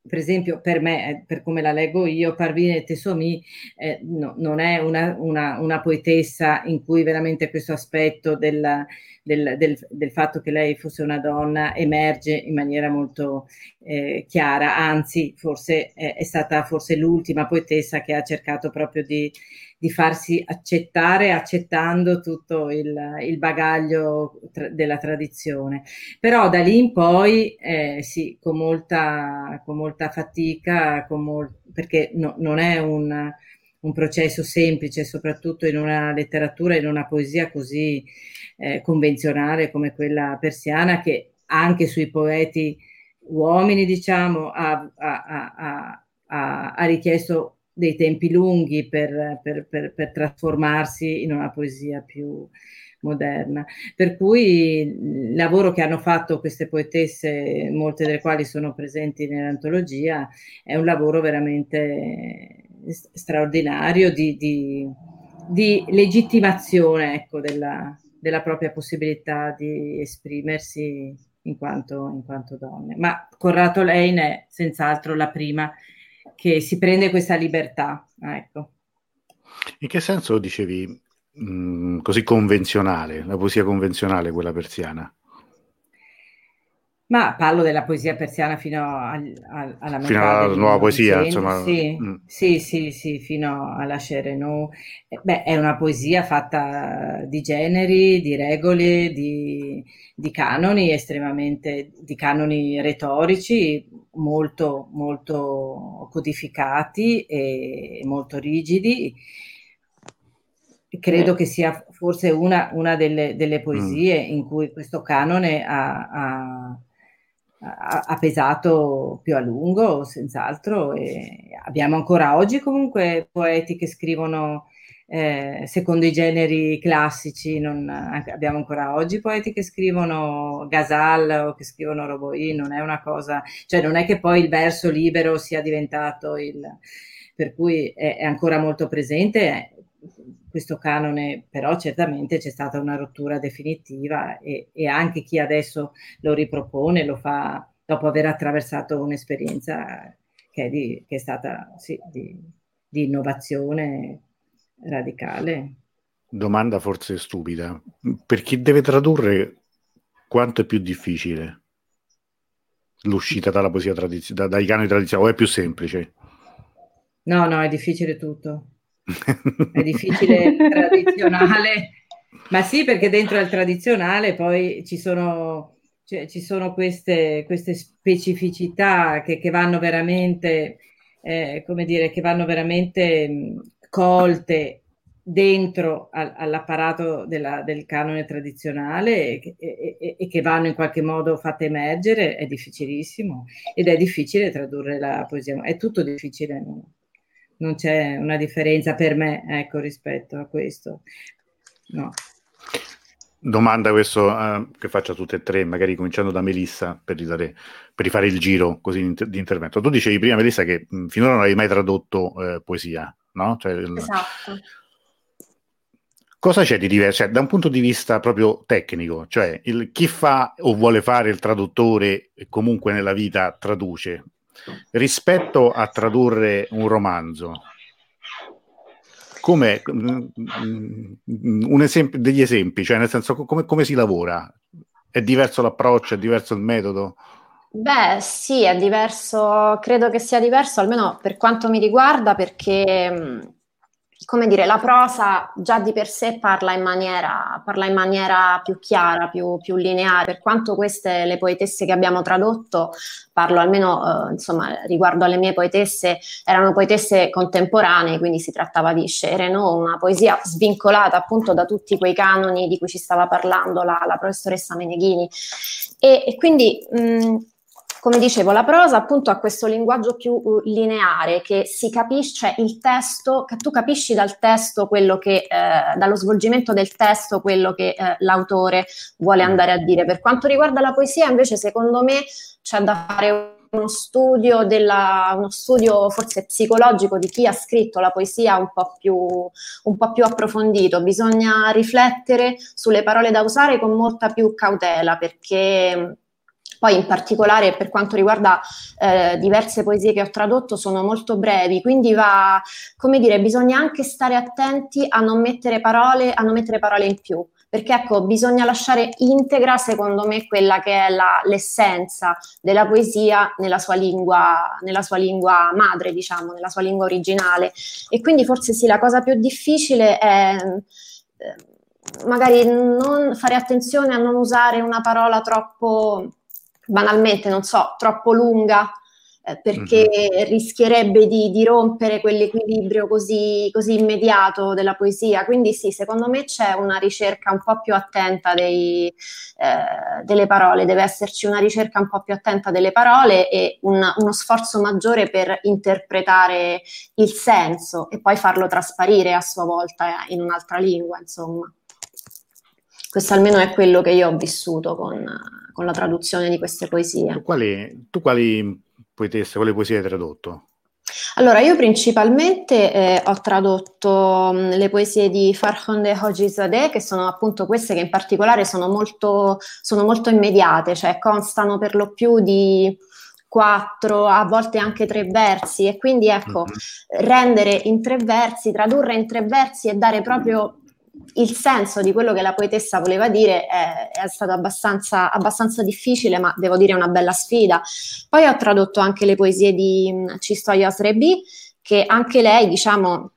Speaker 3: per esempio, per me, eh, per come la leggo io, Parvine Tessomi eh, no, non è una, una, una, poetessa in cui veramente questo aspetto del, del, del, del, fatto che lei fosse una donna emerge in maniera molto eh, chiara, anzi, forse è, è, stata forse l'ultima poetessa che ha cercato proprio di, di farsi accettare accettando tutto il, il bagaglio tra, della tradizione. Però da lì in poi, eh, sì, con molta, con molta fatica, con mol- perché no, non è un, un, processo semplice, soprattutto in una letteratura, in una poesia così eh, convenzionale come quella persiana, che anche sui poeti uomini, diciamo, ha, ha, ha, ha richiesto dei tempi lunghi per, per, per, per, trasformarsi in una poesia più moderna. Per cui il lavoro che hanno fatto queste poetesse, molte delle quali sono presenti nell'antologia, è un lavoro veramente straordinario di, di, di legittimazione ecco, della, della propria possibilità di esprimersi in quanto, in quanto donne. Ma Corrado Lane è senz'altro la prima che si prende questa libertà. Ecco.
Speaker 2: In che senso dicevi mh, mm, così convenzionale, la poesia convenzionale, quella persiana?
Speaker 3: Ma parlo della poesia persiana fino al, al, alla metà
Speaker 2: fino alla nuova poesia, insomma.
Speaker 3: Sì, mm. sì, sì, sì, fino alla Cherenou. Eh, beh, è una poesia fatta di generi, di regole, di, di canoni estremamente, di canoni retorici molto, molto codificati e molto rigidi. Credo che sia forse una, una delle, delle, poesie mm. in cui questo canone ha, ha ha, pesato più a lungo, senz'altro. E abbiamo ancora oggi comunque poeti che scrivono eh, secondo i generi classici, non, abbiamo ancora oggi poeti che scrivono Ghazal o che scrivono Roboi, non è una cosa, cioè non è che poi il verso libero sia diventato il... per cui è, è ancora molto presente, questo canone, però certamente c'è stata una rottura definitiva e, e, anche chi adesso lo ripropone lo fa dopo aver attraversato un'esperienza che è, di, che è stata sì, di, di innovazione radicale.
Speaker 2: Domanda forse stupida. Per chi deve tradurre, quanto è più difficile l'uscita dalla poesia tradizionale, da, dai canoni tradizionali, o è più semplice?
Speaker 3: No, no, è difficile tutto è difficile tradizionale, ma sì, perché dentro al tradizionale poi ci sono, cioè, ci sono queste, queste specificità che, che, vanno veramente, eh, come dire, che vanno veramente mh, colte dentro al, all'apparato della, del canone tradizionale e, e, e, che vanno in qualche modo fatte emergere, è difficilissimo ed è difficile tradurre la poesia, è tutto difficile. No? Non c'è una differenza per me, ecco, rispetto a questo. No.
Speaker 2: Domanda questo uh, che faccio a tutte e tre, magari cominciando da Melissa per, ridare, per rifare il giro così di intervento. Tu dicevi prima, Melissa, che mh, finora non avevi mai tradotto eh, poesia, no? Cioè, il...
Speaker 5: Esatto.
Speaker 2: Cosa c'è di diverso? Cioè, da un punto di vista proprio tecnico, cioè il, chi fa o vuole fare il traduttore e comunque nella vita traduce, rispetto a tradurre un romanzo, come mm, un esempio, degli esempi, cioè nel senso come, come si lavora? È diverso l'approccio, è diverso il metodo?
Speaker 5: Beh, sì, è diverso, credo che sia diverso, almeno per quanto mi riguarda, perché mm, come dire, la prosa già di per sé parla in maniera, parla in maniera più chiara, più, più, lineare, per quanto queste, le poetesse che abbiamo tradotto, parlo almeno eh, insomma riguardo alle mie poetesse, erano poetesse contemporanee, quindi si trattava di Scereno, una poesia svincolata appunto da tutti quei canoni di cui ci stava parlando la, la professoressa Meneghini. E, e quindi mh, come dicevo, la prosa appunto ha questo linguaggio più uh, lineare che si capisce, cioè il testo, che tu capisci dal testo quello che, eh, dallo svolgimento del testo quello che eh, l'autore vuole andare a dire. Per quanto riguarda la poesia, invece, secondo me c'è da fare uno studio, della, uno studio forse psicologico di chi ha scritto la poesia un po, più, un po' più approfondito. Bisogna riflettere sulle parole da usare con molta più cautela perché poi in particolare per quanto riguarda eh, diverse poesie che ho tradotto sono molto brevi, quindi va, come dire, bisogna anche stare attenti a non mettere parole, non mettere parole in più perché ecco, bisogna lasciare integra, secondo me, quella che è la, l'essenza della poesia nella sua, lingua, nella sua lingua madre, diciamo, nella sua lingua originale. E quindi forse sì, la cosa più difficile è eh, magari non fare attenzione a non usare una parola troppo banalmente, non so, troppo lunga eh, perché mm-hmm. rischierebbe di, di, rompere quell'equilibrio così, così, immediato della poesia. Quindi sì, secondo me c'è una ricerca un po' più attenta dei, eh, delle parole, deve esserci una ricerca un po' più attenta delle parole e un, uno sforzo maggiore per interpretare il senso e poi farlo trasparire a sua volta in un'altra lingua, insomma. Questo almeno è quello che io ho vissuto con, con la traduzione di queste poesie.
Speaker 2: Tu quali, tu quali poetesse, quale poesie hai tradotto?
Speaker 5: Allora, io principalmente eh, ho tradotto mh, le poesie di Farhonde Hojizadeh, che sono appunto queste che in particolare sono molto, sono molto immediate, cioè constano per lo più di quattro, a volte anche tre versi e quindi ecco, mm-hmm. rendere in tre versi, tradurre in tre versi e dare proprio il senso di quello che la poetessa voleva dire è, è stato abbastanza, abbastanza, difficile, ma devo dire una bella sfida. Poi ho tradotto anche le poesie di mm, Cistoia Osrebi, che anche lei, diciamo,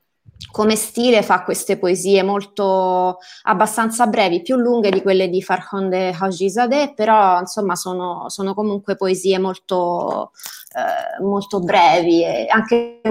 Speaker 5: come stile fa queste poesie molto abbastanza brevi, più lunghe di quelle di Farhonde Hajizadeh, però insomma sono, sono comunque poesie molto, eh, molto brevi e anche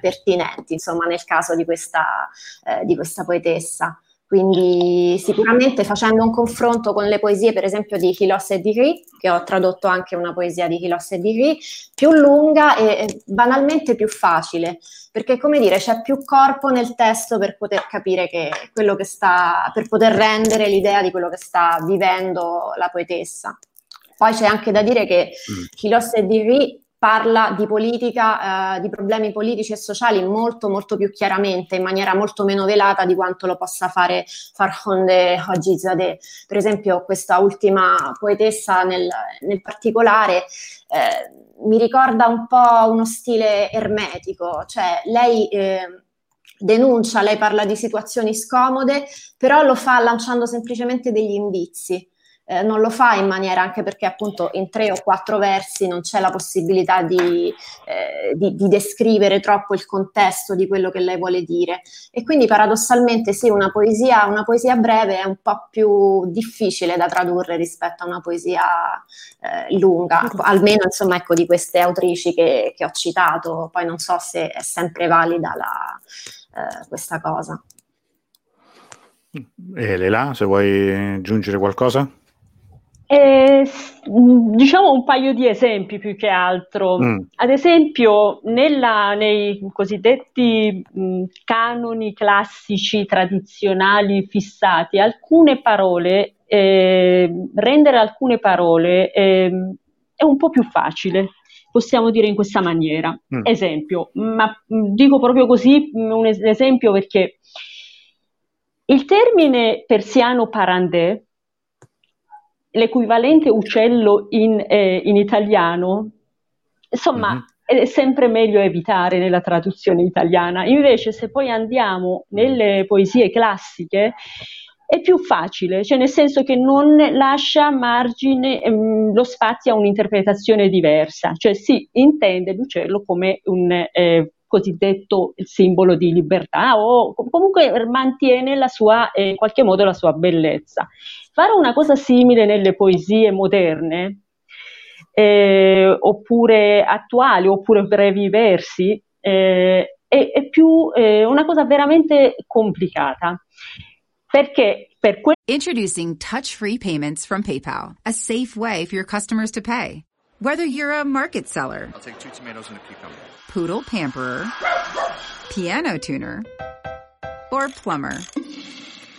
Speaker 5: pertinenti, insomma, nel caso di questa, eh, di questa poetessa. Quindi sicuramente facendo un confronto con le poesie, per esempio, di Hilos e Digri, che ho tradotto anche una poesia di Hilos e Digri, più lunga e banalmente più facile, perché come dire, c'è più corpo nel testo per poter capire che quello che sta, per poter rendere l'idea di quello che sta vivendo la poetessa. Poi c'è anche da dire che Hilos mm. e Digri parla di politica, eh, di problemi politici e sociali molto molto più chiaramente, in maniera molto meno velata di quanto lo possa fare Farhonde Hajizadeh. Per esempio questa ultima poetessa nel, nel particolare eh, mi ricorda un po' uno stile ermetico, cioè lei... Eh, denuncia, lei parla di situazioni scomode, però lo fa lanciando semplicemente degli indizi eh, non lo fa in maniera anche perché appunto in tre o quattro versi non c'è la possibilità di, eh, di, di, descrivere troppo il contesto di quello che lei vuole dire. E quindi paradossalmente sì una poesia, una poesia breve è un po' più difficile da tradurre rispetto a una poesia eh, lunga. Almeno insomma ecco di queste autrici che, che, ho citato. Poi non so se è sempre valida la, eh, questa cosa.
Speaker 2: E Lela, se vuoi aggiungere qualcosa?
Speaker 4: Eh, diciamo un paio di esempi più che altro. Mm. Ad esempio, nella, nei cosiddetti mh, canoni classici tradizionali fissati, alcune parole, eh, rendere alcune parole eh, è un po' più facile. Possiamo dire in questa maniera. Mm. Esempio, ma dico proprio così un esempio perché il termine persiano parandè l'equivalente uccello in, eh, in italiano, insomma, mm-hmm. è sempre meglio evitare nella traduzione italiana. Invece, se poi andiamo nelle poesie classiche, è più facile, cioè nel senso che non lascia margine, ehm, lo spazio a un'interpretazione diversa, cioè si intende l'uccello come un eh, cosiddetto simbolo di libertà o comunque mantiene la sua, eh, in qualche modo la sua bellezza. Fare una cosa simile nelle poesie moderne, eh, oppure attuali, oppure brevi versi, eh, è, è, più eh, una cosa veramente complicata. Perché per que-
Speaker 7: Introducing touch-free payments from PayPal, a safe way for your customers to pay. Whether you're a market seller, I'll take two tomatoes and a cucumber. Poodle pamperer, piano tuner, or plumber.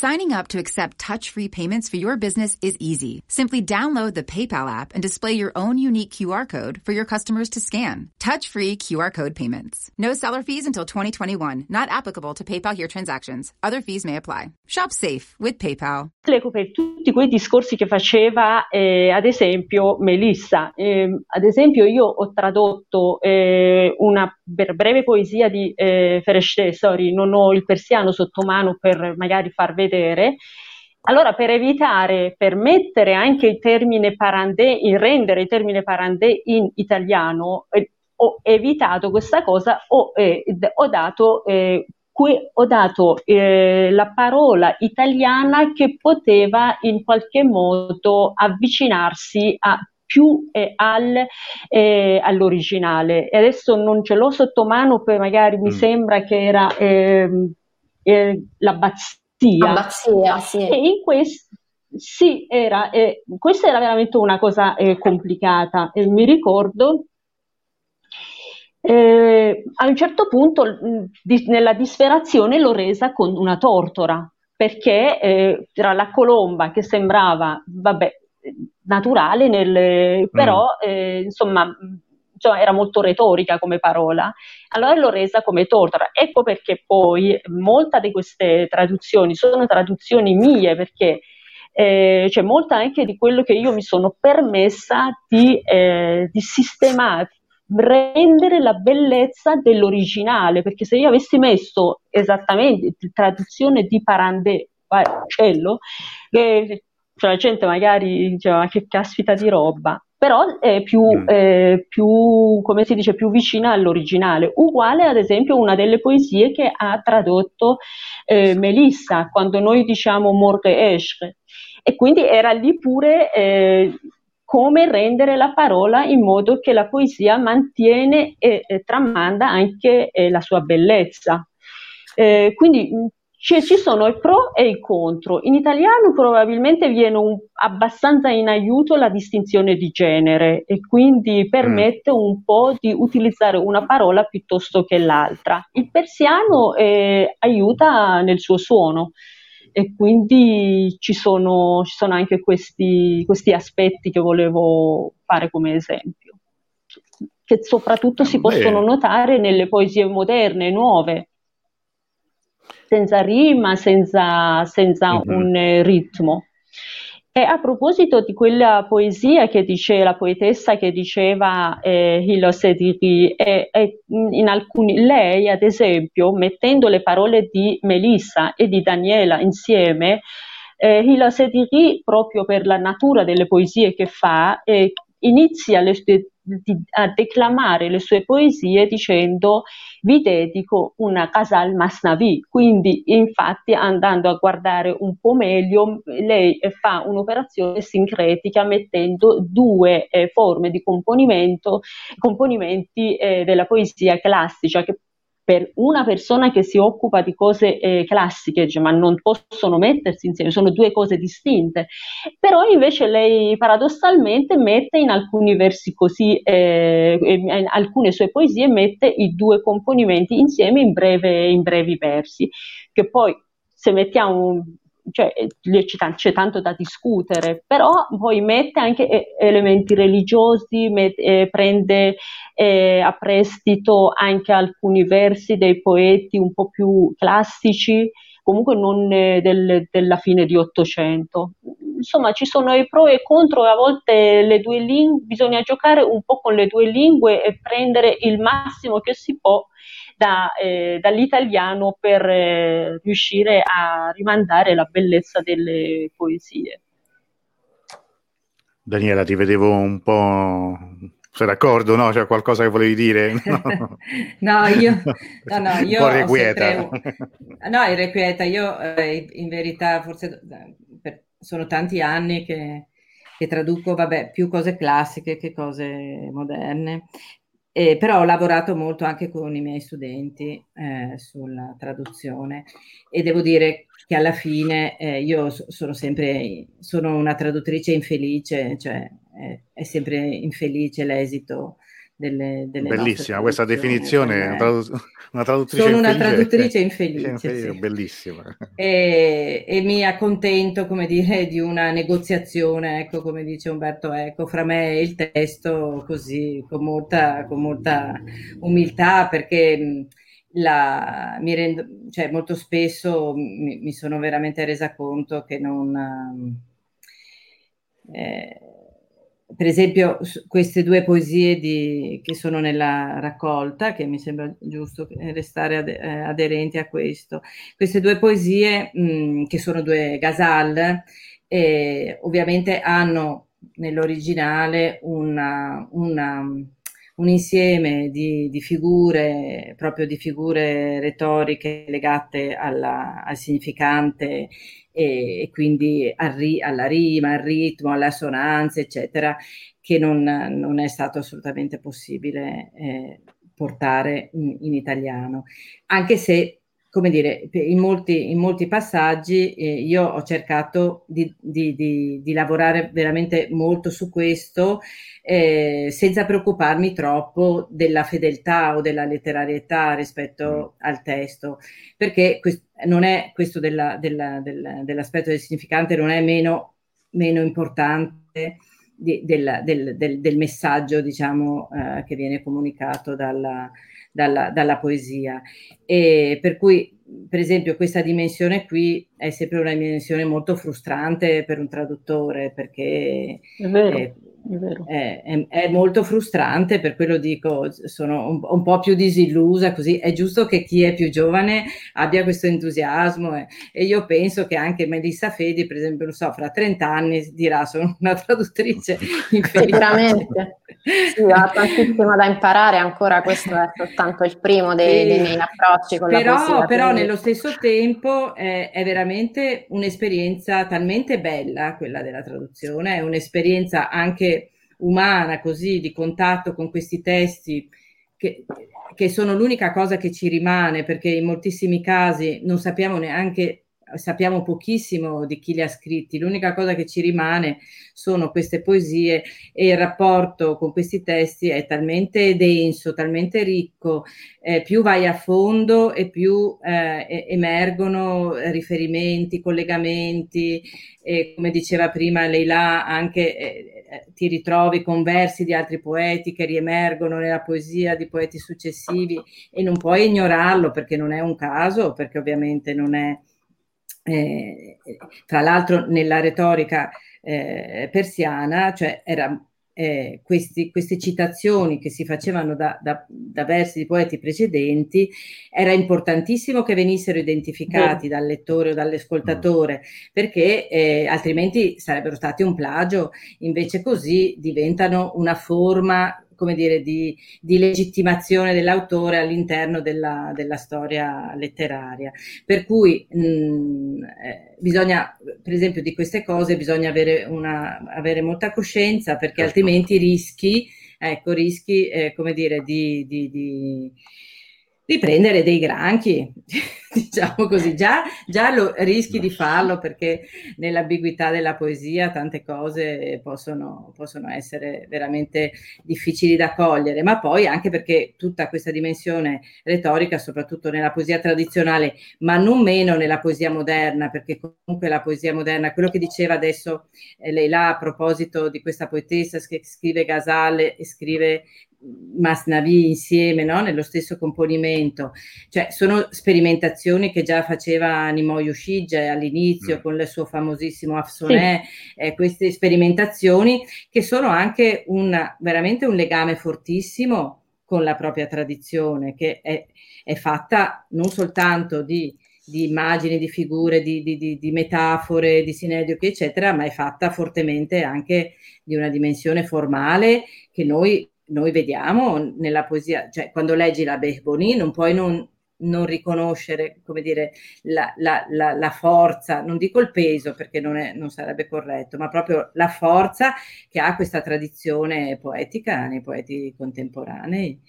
Speaker 7: Signing up to accept touch-free payments for your business is easy. Simply download the PayPal app and display your own unique QR code for your customers to scan. Touch-free QR code payments. No seller fees until 2021. Not applicable to PayPal here transactions. Other fees may apply. Shop safe with PayPal.
Speaker 4: Per tutti quei discorsi che faceva, eh, ad esempio, Melissa. Eh, ad esempio, io ho tradotto eh, una breve poesia di eh, Fereshteh, sorry, non ho il persiano sotto mano per magari far vedere. Allora, per evitare, per mettere anche il termine parandè, in rendere il termine parandè in italiano, eh, ho evitato questa cosa, ho, eh, ho dato, eh, que- ho dato eh, la parola italiana che poteva in qualche modo avvicinarsi a più eh, al, eh, all'originale. E adesso non ce l'ho sotto mano, poi magari mi mm. sembra che era eh, l'abbazia
Speaker 5: Abbazia. Sì.
Speaker 4: E in questo sì, era, eh, questa era veramente una cosa eh, complicata. Eh, mi ricordo eh, a un certo punto di, nella disperazione l'ho resa con una tortora perché eh, era la colomba che sembrava, vabbè, naturale, nel, però mm. eh, insomma cioè, era molto retorica come parola, allora l'ho resa come tortora. Ecco perché poi molta di queste traduzioni sono traduzioni mie, perché eh, c'è molta anche di quello che io mi sono permessa di, eh, di sistemare, rendere la bellezza dell'originale, perché se io avessi messo esattamente traduzione di Parandè, uccello, eh, cioè la gente magari diceva che caspita di roba, però è più, mm. eh, più, come si dice, più vicina all'originale. Uguale ad esempio una delle poesie che ha tradotto eh, Melissa, quando noi diciamo morte esce. E quindi era lì pure eh, come rendere la parola in modo che la poesia mantiene e, e tramanda anche eh, la sua bellezza. Eh, quindi cioè, ci sono i pro e i contro. In italiano probabilmente viene un, abbastanza in aiuto la distinzione di genere e quindi permette mm. un po' di utilizzare una parola piuttosto che l'altra. Il persiano eh, aiuta nel suo suono e quindi ci sono, ci sono anche questi, questi aspetti che volevo fare come esempio, che soprattutto si possono notare nelle poesie moderne, nuove senza rima, senza, senza mm-hmm. un eh, ritmo. E a proposito di quella poesia che dice la poetessa che diceva eh, Hilo Sediri, eh, eh, in alcuni, lei ad esempio, mettendo le parole di Melissa e di Daniela insieme, eh, Hilo Sediri, proprio per la natura delle poesie che fa, eh, inizia le, a declamare le sue poesie dicendo vi dedico una Casal Masnavi, quindi infatti andando a guardare un po' meglio lei fa un'operazione sincretica mettendo due eh, forme di componimento, componimenti eh, della poesia classica che per una persona che si occupa di cose eh, classiche, cioè, ma non possono mettersi insieme, sono due cose distinte. Però invece lei paradossalmente mette in alcuni versi così, eh, in alcune sue poesie, mette i due componimenti insieme in, breve, in brevi versi, che poi se mettiamo cioè, c'è, c'è, tanto da discutere, però poi mette anche elementi religiosi, mette, eh, prende eh, a prestito anche alcuni versi dei poeti un po' più classici, comunque non eh, del, della fine di Ottocento. Insomma, ci sono i pro e i contro, a volte le due lingue, bisogna giocare un po' con le due lingue e prendere il massimo che si può da, eh, dall'italiano per eh, riuscire a rimandare la bellezza delle poesie.
Speaker 2: Daniela, ti vedevo un po'. Sei d'accordo? No? C'è qualcosa che volevi dire? (laughs)
Speaker 3: No, no io. (laughs) No, no, io un po' Sempre... No, irrequieta. Io eh, in verità forse. Sono tanti anni che, che traduco, vabbè, più cose classiche che cose moderne. Eh, però ho lavorato molto anche con i miei studenti eh, sulla traduzione e devo dire che alla fine eh, io sono sempre sono una traduttrice infelice, cioè è sempre infelice l'esito delle, delle
Speaker 2: Bellissima questa definizione, una, tradu- una traduttrice
Speaker 3: Sono una
Speaker 2: infelice.
Speaker 3: traduttrice infelice, (laughs)
Speaker 2: infelice
Speaker 3: sì.
Speaker 2: bellissima.
Speaker 3: E, e mi accontento, come dire, di una negoziazione, ecco, come dice Umberto Eco, fra me e il testo, così, con molta, con molta umiltà, perché la, mi rendo, cioè, molto spesso mi, mi sono veramente resa conto che non... Eh, per esempio, queste due poesie di- che sono nella raccolta, che mi sembra giusto restare ade- eh, aderenti a questo, queste due poesie, mh, che sono due ghazal, eh, ovviamente hanno nell'originale una, una- un insieme di, di figure, proprio di figure retoriche legate alla- al significante e, e quindi al alla rima, al ritmo, alle assonanze, eccetera, che non, non è stato assolutamente possibile eh, portare in, in italiano. Anche se come dire, in molti, in molti passaggi eh, io ho cercato di, di, di, di, lavorare veramente molto su questo eh, senza preoccuparmi troppo della fedeltà o della letterarietà rispetto al testo, perché quest- non è questo della, della, della, dell'aspetto del significante non è meno, meno importante del, del, del, messaggio diciamo, eh, che viene comunicato dalla, dalla, dalla, poesia. E per cui, per esempio, questa dimensione qui è sempre una dimensione molto frustrante per un traduttore, perché
Speaker 4: è vero.
Speaker 3: È, è, è, è, molto frustrante, per quello dico, sono un, un, po' più disillusa, così è giusto che chi è più giovane abbia questo entusiasmo e, e io penso che anche Melissa Fedi, per esempio, lo so, fra 30 anni dirà sono una (laughs) traduttrice (laughs) infelice.
Speaker 5: Sicuramente, sì, ho tantissimo da imparare ancora, questo è soltanto il primo dei, dei miei approcci con
Speaker 3: però,
Speaker 5: la poesia.
Speaker 3: Però quindi... nello stesso tempo è, è veramente un'esperienza talmente bella quella della traduzione, è un'esperienza anche umana, così di contatto con questi testi che, che, sono l'unica cosa che ci rimane, perché in moltissimi casi non sappiamo neanche, sappiamo pochissimo di chi li ha scritti, l'unica cosa che ci rimane sono queste poesie e il rapporto con questi testi è talmente denso, talmente ricco, eh, più vai a fondo e più eh, emergono riferimenti, collegamenti, e come diceva prima Leila, anche eh, ti ritrovi con versi di altri poeti che riemergono nella poesia di poeti successivi e non puoi ignorarlo perché non è un caso, perché ovviamente non è... Eh, tra l'altro nella retorica eh, persiana, cioè era, eh, questi, queste citazioni che si facevano da, da, da, versi di poeti precedenti, era importantissimo che venissero identificati dal lettore o dall'ascoltatore, perché eh, altrimenti sarebbero stati un plagio, invece così diventano una forma come dire, di, di legittimazione dell'autore all'interno della, della storia letteraria. Per cui mh, eh, bisogna, per esempio, di queste cose bisogna avere, una, avere molta coscienza perché certo. altrimenti rischi, ecco, rischi, eh, come dire, di, di, di di prendere dei granchi, (laughs) diciamo così, già, già lo, rischi di farlo perché nell'ambiguità della poesia tante cose possono, possono, essere veramente difficili da cogliere, ma poi anche perché tutta questa dimensione retorica, soprattutto nella poesia tradizionale, ma non meno nella poesia moderna, perché comunque la poesia moderna, quello che diceva adesso eh, lei là a proposito di questa poetessa che scrive Ghazal e scrive Masnavi insieme no? nello stesso componimento, cioè sono sperimentazioni che già faceva Nimoy Ushige all'inizio mm. con il suo famosissimo Afsoné, sì. eh, queste sperimentazioni che sono anche una, veramente un legame fortissimo con la propria tradizione, che è, è fatta non soltanto di, di immagini, di figure, di, di, di metafore, di sinediochi, eccetera, ma è fatta fortemente anche di una dimensione formale che noi noi vediamo nella poesia, cioè quando leggi la Behboni non puoi non, non riconoscere, come dire, la, la, la, la, forza, non dico il peso perché non, è, non, sarebbe corretto, ma proprio la forza che ha questa tradizione poetica nei poeti contemporanei.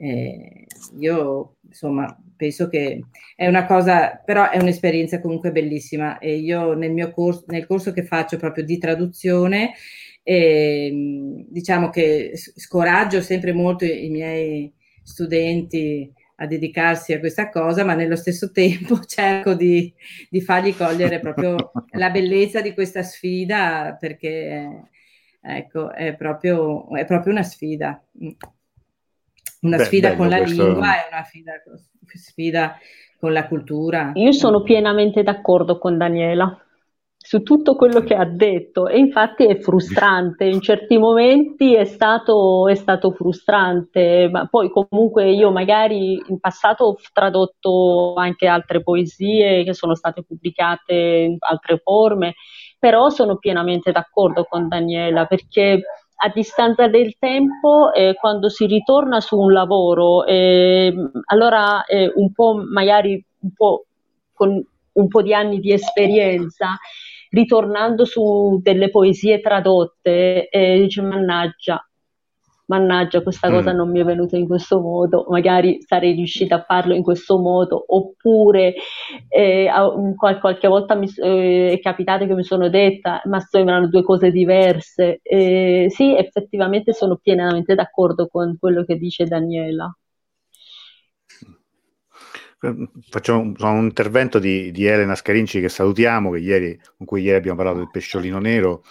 Speaker 3: Eh, io insomma penso che è una cosa, però è un'esperienza comunque bellissima e io nel mio corso, nel corso che faccio proprio di traduzione, E, diciamo che scoraggio sempre molto i miei studenti a dedicarsi a questa cosa, ma nello stesso (laughs) tempo cerco di, di fargli cogliere proprio la bellezza di questa sfida perché ecco, è, proprio, è proprio una sfida. Una Beh, sfida bello, con la questo... lingua e una sfida, sfida con la cultura.
Speaker 4: Io sono pienamente d'accordo con Daniela su tutto quello che ha detto. E infatti è frustrante, in certi momenti è stato, è stato, frustrante, ma poi comunque io magari in passato ho tradotto anche altre poesie che sono state pubblicate in altre forme, però sono pienamente d'accordo con Daniela perché a distanza del tempo, eh, quando si ritorna su un lavoro, eh, allora eh, un po' magari un po' con un po' di anni di esperienza, ritornando su delle poesie tradotte, eh, dice mannaggia, mannaggia questa mm. cosa non mi è venuta in questo modo, magari sarei riuscita a farlo in questo modo, oppure eh, qualche volta mi eh, è capitato che mi sono detta ma sembrano due cose diverse. Eh, sì, effettivamente sono pienamente d'accordo con quello che dice Daniela.
Speaker 2: Facciamo un, un intervento di, di, Elena Scarinci che salutiamo, che ieri, con cui ieri abbiamo parlato del pesciolino nero.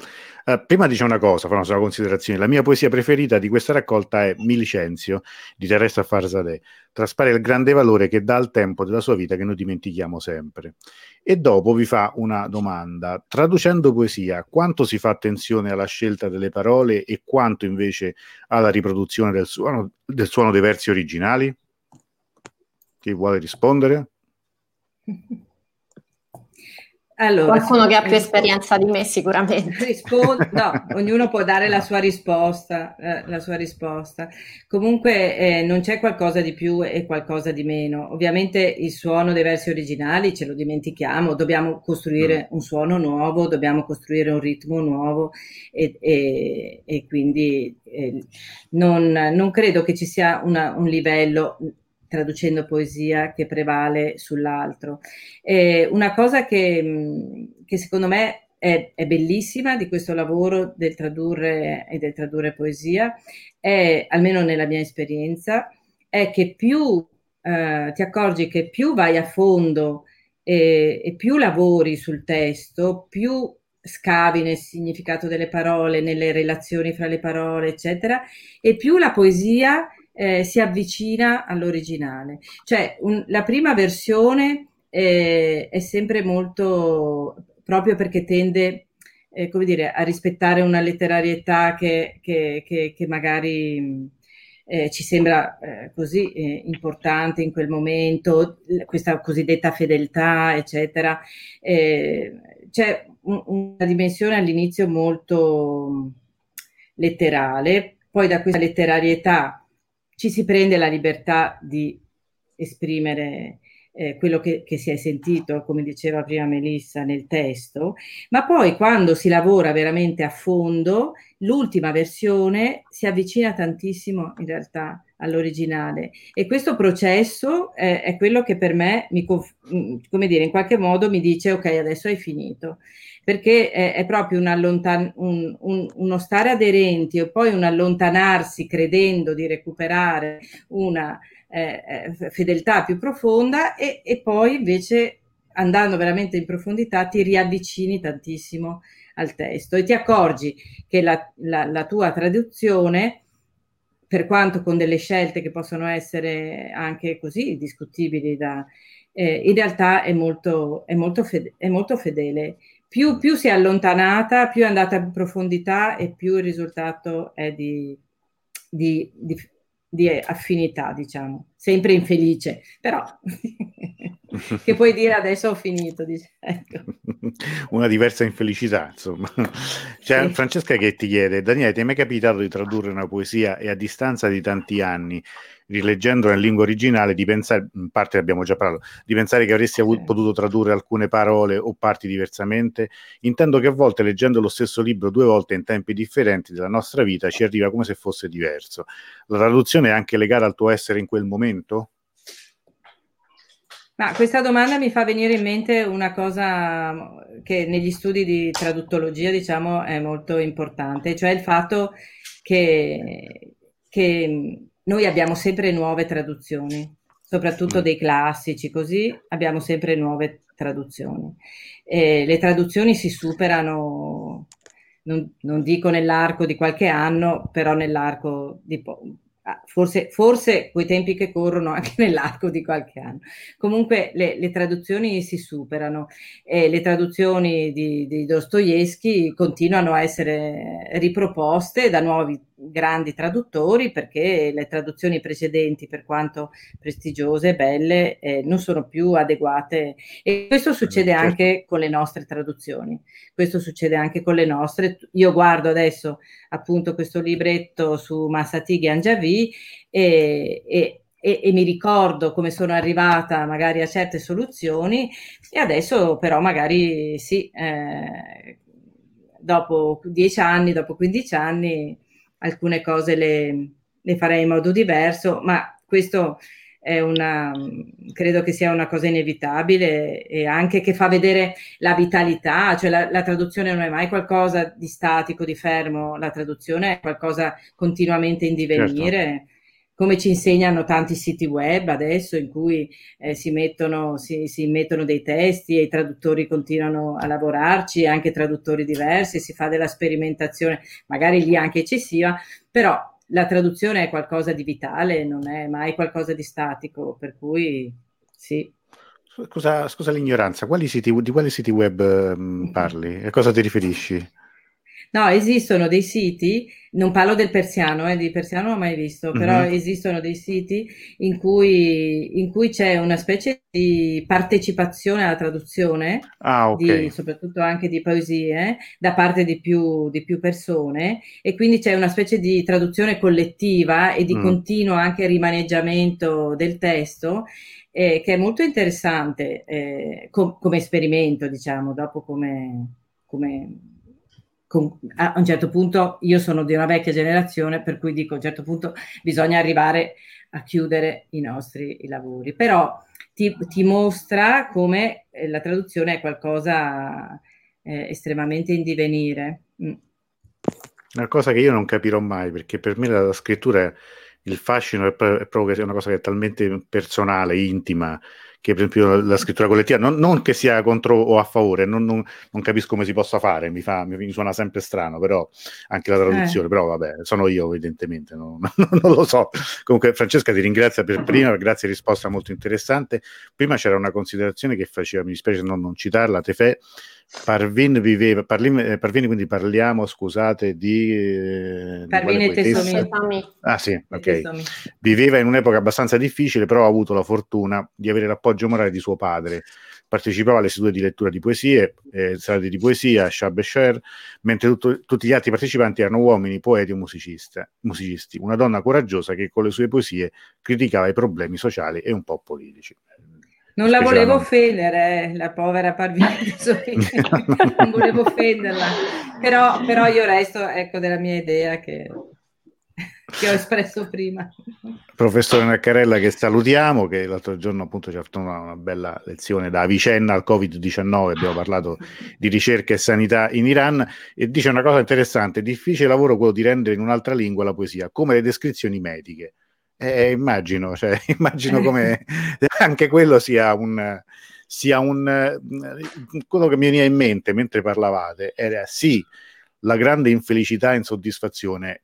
Speaker 2: Uh, prima dice una cosa, fa una considerazione. La mia poesia preferita di questa raccolta è Mi licenzio di Teresa Farzadeh. Traspare il grande valore che dà al tempo della sua vita che noi dimentichiamo sempre. E dopo vi fa una domanda. Traducendo poesia, quanto si fa attenzione alla scelta delle parole e quanto invece alla riproduzione del suono, del suono dei versi originali? Chi vuole rispondere? (laughs)
Speaker 5: Allora, Qualcuno che ha più esperienza di me sicuramente. (laughs)
Speaker 3: Rispondo, no, (laughs) ognuno può dare la sua risposta. Eh, la sua risposta. Comunque eh, non c'è qualcosa di più e qualcosa di meno. Ovviamente il suono dei versi originali ce lo dimentichiamo, dobbiamo costruire mm. un suono nuovo, dobbiamo costruire un ritmo nuovo e, e, e quindi eh, non, non, credo che ci sia una, un livello traducendo poesia che prevale sull'altro. Eh, una cosa che, che secondo me è, è, bellissima di questo lavoro del tradurre e del tradurre poesia è, almeno nella mia esperienza, è che più eh, ti accorgi che più vai a fondo e, e più lavori sul testo, più scavi nel significato delle parole, nelle relazioni fra le parole, eccetera, e più la poesia eh, si avvicina all'originale. Cioè, un, la prima versione eh, è sempre molto, proprio perché tende, eh, come dire, a rispettare una letterarietà che, che, che, che magari eh, ci sembra eh, così eh, importante in quel momento, questa cosiddetta fedeltà, eccetera. c'è un, una dimensione all'inizio molto letterale, poi da questa letterarietà ci si prende la libertà di esprimere eh, quello che, che, si è sentito, come diceva prima Melissa, nel testo, ma poi quando si lavora veramente a fondo, l'ultima versione si avvicina tantissimo in realtà all'originale. E questo processo eh, è quello che per me, mi, mm, come dire, in qualche modo mi dice ok, adesso hai finito. Perché è, è proprio un allontan- un, un, uno stare aderenti e poi un allontanarsi credendo di recuperare una eh, eh, fedeltà più profonda e, e poi invece andando veramente in profondità ti riavvicini tantissimo al testo e ti accorgi che la, la, la, tua traduzione, per quanto con delle scelte che possono essere anche così discutibili, da, eh, in realtà è molto, è molto, fede, è molto fedele. Più, più, si è allontanata, più è andata in profondità e più il risultato è di, di, di, di affinità, diciamo. Sempre infelice, però (laughs) che puoi dire adesso ho finito. Dice, ecco. (laughs)
Speaker 2: Una diversa infelicità, insomma. C'è sì. Francesca che ti chiede, Daniele, ti è mai capitato di tradurre una poesia e a distanza di tanti anni rileggendolo in lingua originale, di pensare, in parte abbiamo già parlato, di pensare che avresti avuto, potuto tradurre alcune parole o parti diversamente. Intendo che a volte leggendo lo stesso libro due volte in tempi differenti della nostra vita ci arriva come se fosse diverso. La traduzione è anche legata al tuo essere in quel momento?
Speaker 3: Ma questa domanda mi fa venire in mente una cosa che negli studi di traduttologia, diciamo, è molto importante, cioè il fatto che, che noi abbiamo sempre nuove traduzioni, soprattutto mm. dei classici, così abbiamo sempre nuove traduzioni. E le traduzioni si superano, non, non dico nell'arco di qualche anno, però nell'arco di po- Ah, forse, forse quei tempi che corrono anche (laughs) nell'arco di qualche anno. Comunque le, le traduzioni si superano e le traduzioni di, di Dostoevsky continuano a essere riproposte da nuovi grandi traduttori perché le traduzioni precedenti, per quanto prestigiose e belle, eh, non sono più adeguate. E questo succede certo. anche con le nostre traduzioni. Questo succede anche con le nostre. Io guardo adesso appunto questo libretto su Massatighi Anjavi e, e e, e, mi ricordo come sono arrivata magari a certe soluzioni e adesso però magari sì, eh, dopo dieci anni, dopo 15 anni alcune cose le, le farei in modo diverso, ma questo è una, credo che sia una cosa inevitabile e anche che fa vedere la vitalità, cioè la, la, traduzione non è mai qualcosa di statico, di fermo, la traduzione è qualcosa continuamente in divenire. Certo. Come ci insegnano tanti siti web adesso in cui eh, si, mettono, si, si, mettono, dei testi e i traduttori continuano a lavorarci, anche traduttori diversi, si fa della sperimentazione, magari lì anche eccessiva, però la traduzione è qualcosa di vitale, non è mai qualcosa di statico, per cui sì.
Speaker 2: Scusa, scusa l'ignoranza, quali siti, di quali siti web um, parli? A cosa ti riferisci?
Speaker 3: No, esistono dei siti, non parlo del persiano, eh, di persiano non ho mai visto, mm-hmm. però esistono dei siti in cui, in cui, c'è una specie di partecipazione alla traduzione, ah, okay. di, soprattutto anche di poesie, da parte di più, di più, persone, e quindi c'è una specie di traduzione collettiva e di mm. continuo anche rimaneggiamento del testo. Eh, che è molto interessante eh, com- come esperimento, diciamo, dopo come, come con, a un certo punto io sono di una vecchia generazione, per cui dico a un certo punto bisogna arrivare a chiudere i nostri i lavori, però ti, ti, mostra come eh, la traduzione è qualcosa eh, estremamente in divenire. Mm.
Speaker 2: Una cosa che io non capirò mai, perché per me la, scrittura, il fascino è, è proprio una cosa che è talmente personale, intima, che per esempio la scrittura collettiva, non, non che sia contro o a favore, non, non, non capisco come si possa fare, mi, fa, mi, mi, suona sempre strano, però anche la traduzione, eh. però vabbè, sono io evidentemente, non, (laughs) non, lo so. Comunque Francesca ti ringrazio per prima, grazie risposta molto interessante. Prima c'era una considerazione che faceva, mi dispiace non, non citarla, Tefè, Parvin viveva, Parlin, eh, Parvin quindi parliamo, scusate, di... Eh,
Speaker 3: Parvin e Tessomi.
Speaker 2: Ah sì, ok. Viveva in un'epoca abbastanza difficile, però ha avuto la fortuna di avere l'appoggio morale di suo padre. Partecipava alle sedute di lettura di poesie, eh, serate di poesia, Shab e Sher, mentre tutto, tutti gli altri partecipanti erano uomini, poeti o musicisti. Una donna coraggiosa che con le sue poesie criticava i problemi sociali e un po' politici.
Speaker 3: Non la volevo offendere, eh, la povera Parvina, (laughs) non volevo offenderla, però, però, io resto ecco, della mia idea che, che ho espresso prima.
Speaker 2: Professore Naccarella che salutiamo, che l'altro giorno appunto ci ha fatto una, una, bella lezione da Vicenna al Covid-19, abbiamo parlato di ricerca e sanità in Iran e dice una cosa interessante, difficile lavoro quello di rendere in un'altra lingua la poesia, come le descrizioni mediche. Eh, immagino, cioè, (laughs) immagino come (laughs) anche quello sia un, sia un... quello che mi veniva in mente mentre parlavate era sì, la grande infelicità e insoddisfazione,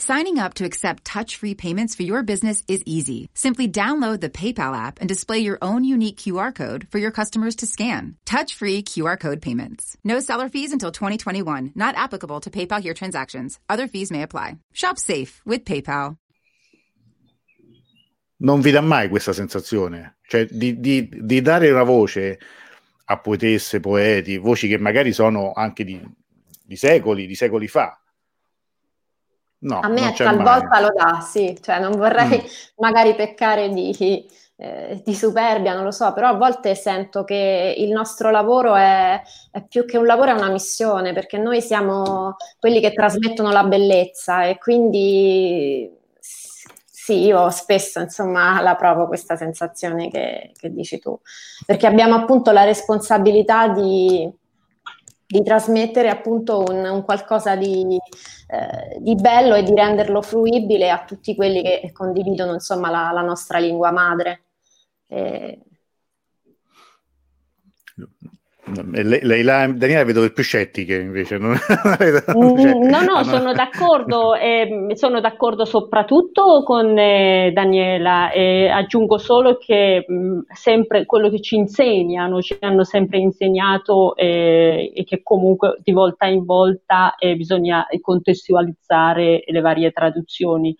Speaker 7: Signing up to accept touch-free payments for your business is easy. Simply download the PayPal app and display your own unique QR code for your customers to scan. Touch-free QR code payments. No seller fees until 2021. Not applicable to PayPal here transactions. Other fees may apply. Shop safe with PayPal.
Speaker 2: Non vi dà mai questa sensazione? Cioè di, di, di dare una voce a poetesse, poeti, voci che magari sono anche di, di secoli, di secoli fa.
Speaker 5: No, a me talvolta lo dà, sì, cioè non vorrei mm. (laughs) magari peccare di, eh, di, superbia, non lo so, però a volte sento che il nostro lavoro è, è, più che un lavoro, è una missione, perché noi siamo quelli che trasmettono la bellezza e quindi sì, io spesso insomma la provo questa sensazione che, che dici tu, perché abbiamo appunto la responsabilità di, di trasmettere appunto un, un qualcosa di, eh, di, bello e di renderlo fruibile a tutti quelli che condividono insomma la, la nostra lingua madre. E,
Speaker 2: lei, lei la, Daniela vedo più scettiche invece. Non... (laughs)
Speaker 4: Mm, no, no, sono d'accordo, (laughs) eh, sono d'accordo soprattutto con eh, Daniela e aggiungo solo che mh, mm, sempre quello che ci insegnano, ci hanno sempre insegnato eh, e che comunque di volta in volta eh, bisogna contestualizzare le varie traduzioni.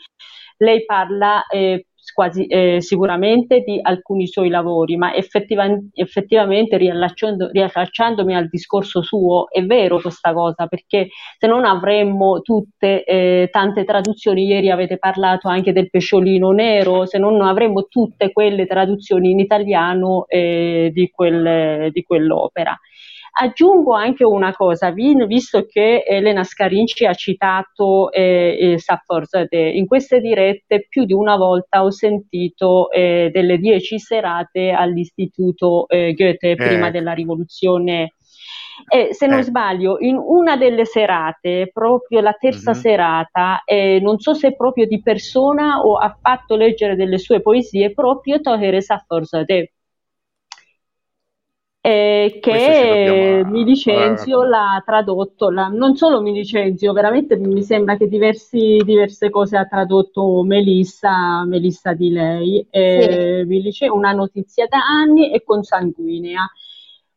Speaker 4: Lei parla eh, quasi eh, sicuramente di alcuni suoi lavori, ma effettiva, effettivamente riallacciando, riallacciandomi al discorso suo, è vero questa cosa, perché se non avremmo tutte eh, tante traduzioni, ieri avete parlato anche del pesciolino nero, se non avremmo tutte quelle traduzioni in italiano eh, di, quel, di quell'opera. Aggiungo anche una cosa, visto che Elena Scarinci ha citato eh, Sapforzade, in queste dirette più di una volta ho sentito eh, delle dieci serate all'Istituto eh, Goethe prima eh. della rivoluzione e se non eh. sbaglio, in una delle serate, proprio la terza mm-hmm. serata, eh, non so se proprio di persona o ha fatto leggere delle sue poesie proprio Tohere Sapforzadeh eh, che mi licenzio l'ha tradotto, la, non solo mi licenzio, veramente mi sembra che diversi, diverse cose ha tradotto Melissa, Melissa di lei, eh, sì. lice- una notizia da anni e consanguinea.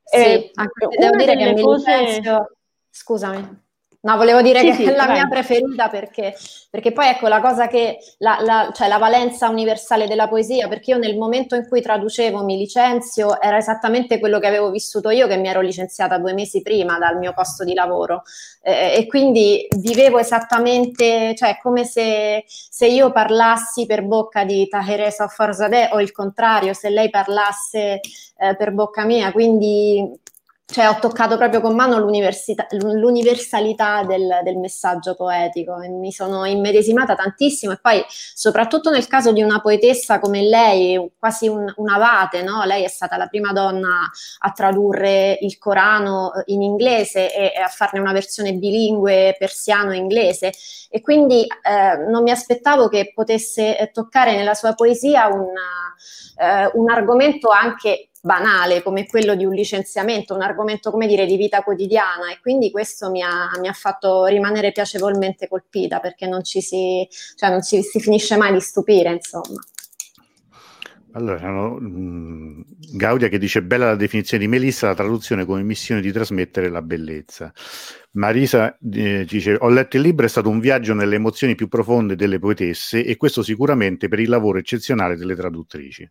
Speaker 5: Sì, eh, anche devo dire che mi cose... licenzio, scusami. No, volevo dire sì, che sì, è la vai. mia preferita perché, perché, poi ecco la cosa che, la, la, cioè la valenza universale della poesia, perché io nel momento in cui traducevo mi licenzio era esattamente quello che avevo vissuto io, che mi ero licenziata due mesi prima dal mio posto di lavoro eh, e quindi vivevo esattamente, cioè come se, se io parlassi per bocca di Taheresa Farzadeh o il contrario, se lei parlasse eh, per bocca mia, quindi cioè ho toccato proprio con mano l'universalità del, del, messaggio poetico e mi sono immedesimata tantissimo e poi soprattutto nel caso di una poetessa come lei, quasi un, un no? lei è stata la prima donna a tradurre il Corano in inglese e, e a farne una versione bilingue persiano-inglese e quindi eh, non mi aspettavo che potesse toccare nella sua poesia una, eh, un argomento anche banale come quello di un licenziamento, un argomento come dire di vita quotidiana e quindi questo mi ha, mi ha fatto rimanere piacevolmente colpita perché non ci si, cioè non ci, si finisce mai di stupire insomma.
Speaker 2: Allora, no, Gaudia che dice bella la definizione di Melissa, la traduzione come missione di trasmettere la bellezza. Marisa eh, dice ho letto il libro, è stato un viaggio nelle emozioni più profonde delle poetesse e questo sicuramente per il lavoro eccezionale delle traduttrici.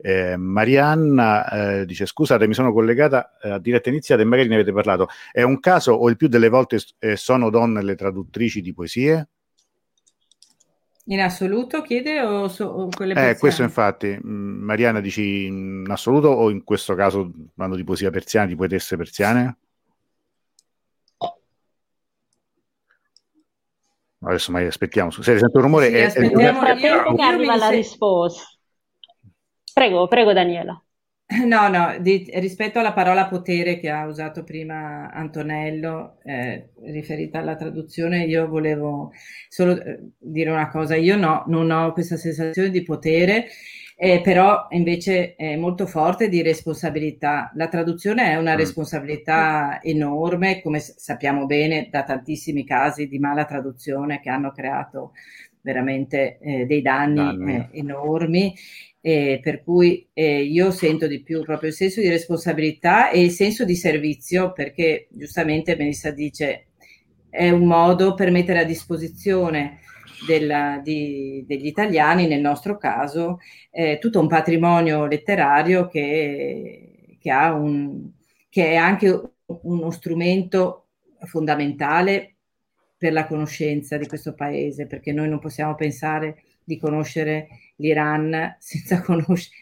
Speaker 2: Eh, Marianna eh, dice: Scusate, mi sono collegata eh, a diretta iniziata e magari ne avete parlato. È un caso o il più delle volte eh, sono donne le traduttrici di poesie?
Speaker 3: In assoluto chiede o, so, o quelle
Speaker 2: persiane? Eh, questo infatti, mm, Marianna dici in assoluto o in questo caso parlando di poesia persiana, di poetesse persiane? Adesso mai aspettiamo, se sente un rumore... Sì, è,
Speaker 4: aspettiamo, è... Io, io arriva la risposta. Prego, prego Daniela. (laughs)
Speaker 3: No, no, di, rispetto alla parola potere che ha usato prima Antonello, eh, riferita alla traduzione, io volevo solo eh, dire una cosa, io no, non ho questa sensazione di potere, eh, però invece è molto forte di responsabilità. La traduzione è una mm. responsabilità enorme, come sappiamo bene da tantissimi casi di mala traduzione che hanno creato veramente eh, dei danni, danni. Eh, enormi. Eh, per cui eh, io sento di più proprio il senso di responsabilità e il senso di servizio, perché giustamente Melissa dice è un modo per mettere a disposizione della, di, degli italiani, nel nostro caso, eh, tutto un patrimonio letterario che, che, ha un, che è anche uno strumento fondamentale per la conoscenza di questo paese, perché noi non possiamo pensare di conoscere l'Iran senza (laughs) conoscere,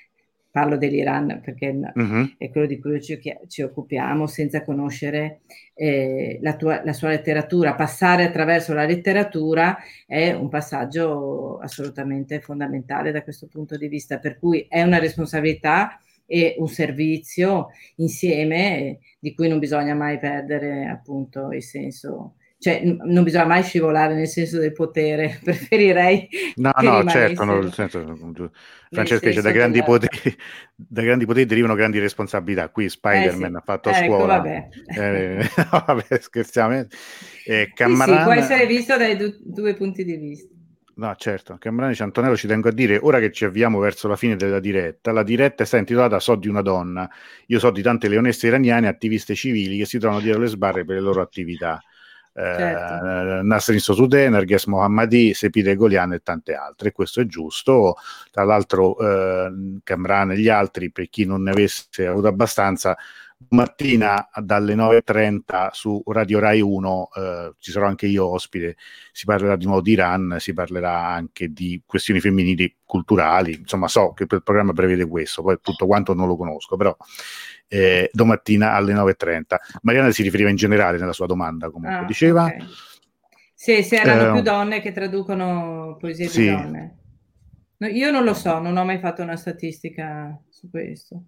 Speaker 3: parlo dell'Iran perché uh-huh. è quello di cui ci, ci occupiamo, senza conoscere eh, la, tua, la, sua letteratura. Passare attraverso la letteratura è un passaggio assolutamente fondamentale da questo punto di vista, per cui è una responsabilità e un servizio insieme di cui non bisogna mai perdere appunto il senso cioè non bisogna mai scivolare nel senso del potere, (laughs) preferirei...
Speaker 2: No, no, certo, no, nel senso, Francesca dice da grandi, poteri, (laughs) da grandi poteri derivano grandi responsabilità, qui Spider-Man eh sì. ha fatto ecco, scuola, vabbè. Eh, (laughs) no, vabbè, scherziamo, eh,
Speaker 3: Cammarana... sì, sì, può essere visto dai du- due punti di vista.
Speaker 2: No, certo, Cambrani Antonello ci tengo a dire, ora che ci avviamo verso la fine della diretta, la diretta è stata intitolata So di una donna. Io so di tante leonesse iraniane, attiviste civili che si trovano dietro le sbarre per le loro attività certo. eh, Nasrin Sosude, Nerges Mohammadi, Sepide Golian e tante altre. Questo è giusto. Tra l'altro, eh, Camran e gli altri, per chi non ne avesse avuto abbastanza, mattina dalle 9.30 su Radio Rai 1 eh, ci sarò anche io ospite, si parlerà di nuovo di Iran, si parlerà anche di questioni femminili culturali, insomma so che il programma prevede questo, poi tutto quanto non lo conosco, però eh, domattina alle 9.30. Mariana si riferiva in generale nella sua domanda, comunque ah, diceva. Okay.
Speaker 3: Sì, se erano eh, più donne che traducono poesie sì. di donne. No, io non lo so, non ho mai fatto una statistica su questo.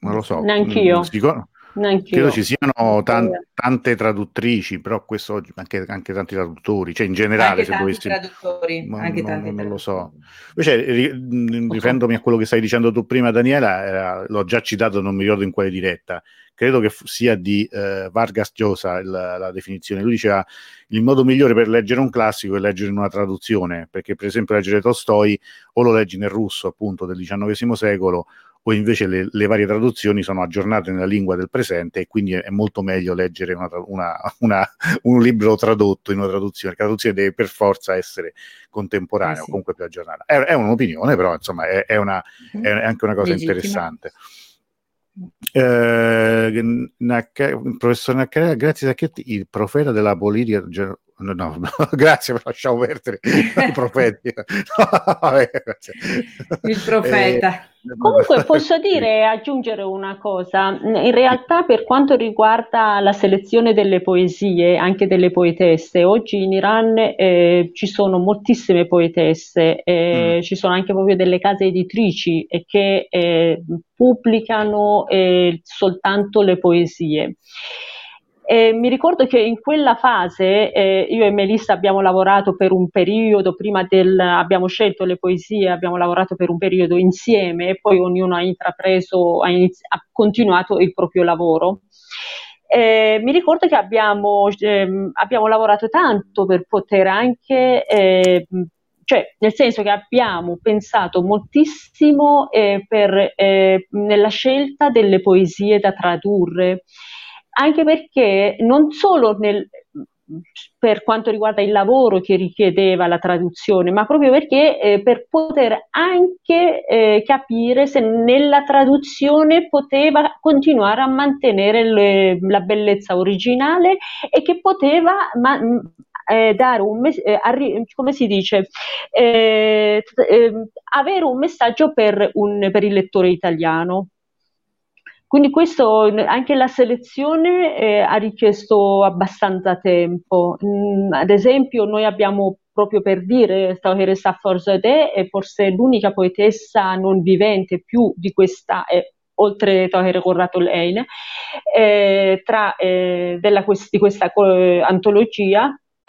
Speaker 2: Non lo so.
Speaker 4: Neanch'io. Mm,
Speaker 2: Sicur- Neanch'io. Credo ci siano tan- tante traduttrici, però questo oggi anche, anche, tanti traduttori, cioè in generale.
Speaker 3: Anche se dovessi... traduttori,
Speaker 2: ma,
Speaker 3: anche
Speaker 2: no,
Speaker 3: tanti
Speaker 2: non, non lo so. Invece, ri- rifendomi a quello che stai dicendo tu prima, Daniela, eh, l'ho già citato, non mi ricordo in quale diretta. Credo che f- sia di eh, Vargas Llosa il, la definizione. Lui diceva il modo migliore per leggere un classico è leggere in una traduzione, perché per esempio leggere Tolstoi o lo leggi nel russo appunto del XIX secolo o invece le, le, varie traduzioni sono aggiornate nella lingua del presente e quindi è, molto meglio leggere una, una, una, un libro tradotto in una traduzione. La traduzione deve per forza essere contemporanea eh sì. o comunque più aggiornata. È, è un'opinione, però insomma è, è, una, è anche una cosa Legittima. interessante. Eh, il professor Naccarella, grazie a Sacchetti, il profeta della politica No, no, no, (laughs) grazie, lasciamo perdere i profeti. (laughs)
Speaker 3: Vabbè, il profeta.
Speaker 4: Eh, Comunque posso dire, aggiungere una cosa, in realtà per quanto riguarda la selezione delle poesie, anche delle poetesse, oggi in Iran eh, ci sono moltissime poetesse, eh, mm. ci sono anche proprio delle case editrici che eh, pubblicano eh, soltanto le poesie. E mi ricordo che in quella fase eh, io e Melissa abbiamo lavorato per un periodo, prima del, abbiamo scelto le poesie, abbiamo lavorato per un periodo insieme e poi ognuno ha intrapreso, ha, inizi- ha continuato il proprio lavoro. Eh, mi ricordo che abbiamo, ehm, abbiamo, lavorato tanto per poter anche, eh, cioè nel senso che abbiamo pensato moltissimo eh, per, eh, nella scelta delle poesie da tradurre anche perché non solo nel, per quanto riguarda il lavoro che richiedeva la traduzione, ma proprio perché eh, per poter anche eh, capire se nella traduzione poteva continuare a mantenere le, la bellezza originale e che poteva ma, eh, dare un mes- eh, arri- come si dice eh, ehm, avere un messaggio per, un, per il lettore italiano. Quindi questo, anche la selezione eh, ha richiesto abbastanza tempo. Mm, ad esempio noi abbiamo proprio per dire Tawhir Saforzadeh è forse l'unica poetessa non vivente più di questa, eh, oltre Tawhir Corratul Ein, eh, tra, eh, della, di questa antologia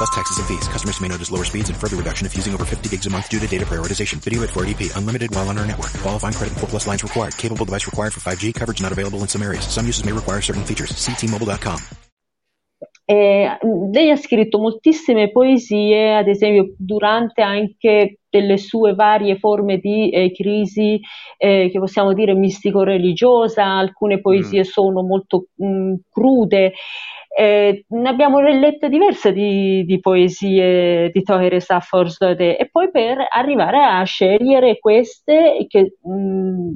Speaker 8: Plus taxes and fees. Customers may notice lower speeds and further reduction if using over 50 gigs a month due to data prioritization. Video at 480p. Unlimited while on our network. Qualifying credit 4 plus lines required. Capable device required for 5G. Coverage not available in some areas. Some uses may require certain features. See T-Mobile.com.
Speaker 4: Eh, lei ha scritto moltissime poesie, ad esempio durante anche delle sue varie forme di eh, crisi eh, che possiamo dire mistico-religiosa, alcune poesie mm. sono molto mh, mm, crude. Eh, ne abbiamo lette diverse di, di poesie di Tohere Safforzade e poi per arrivare a scegliere queste che, mh, mm,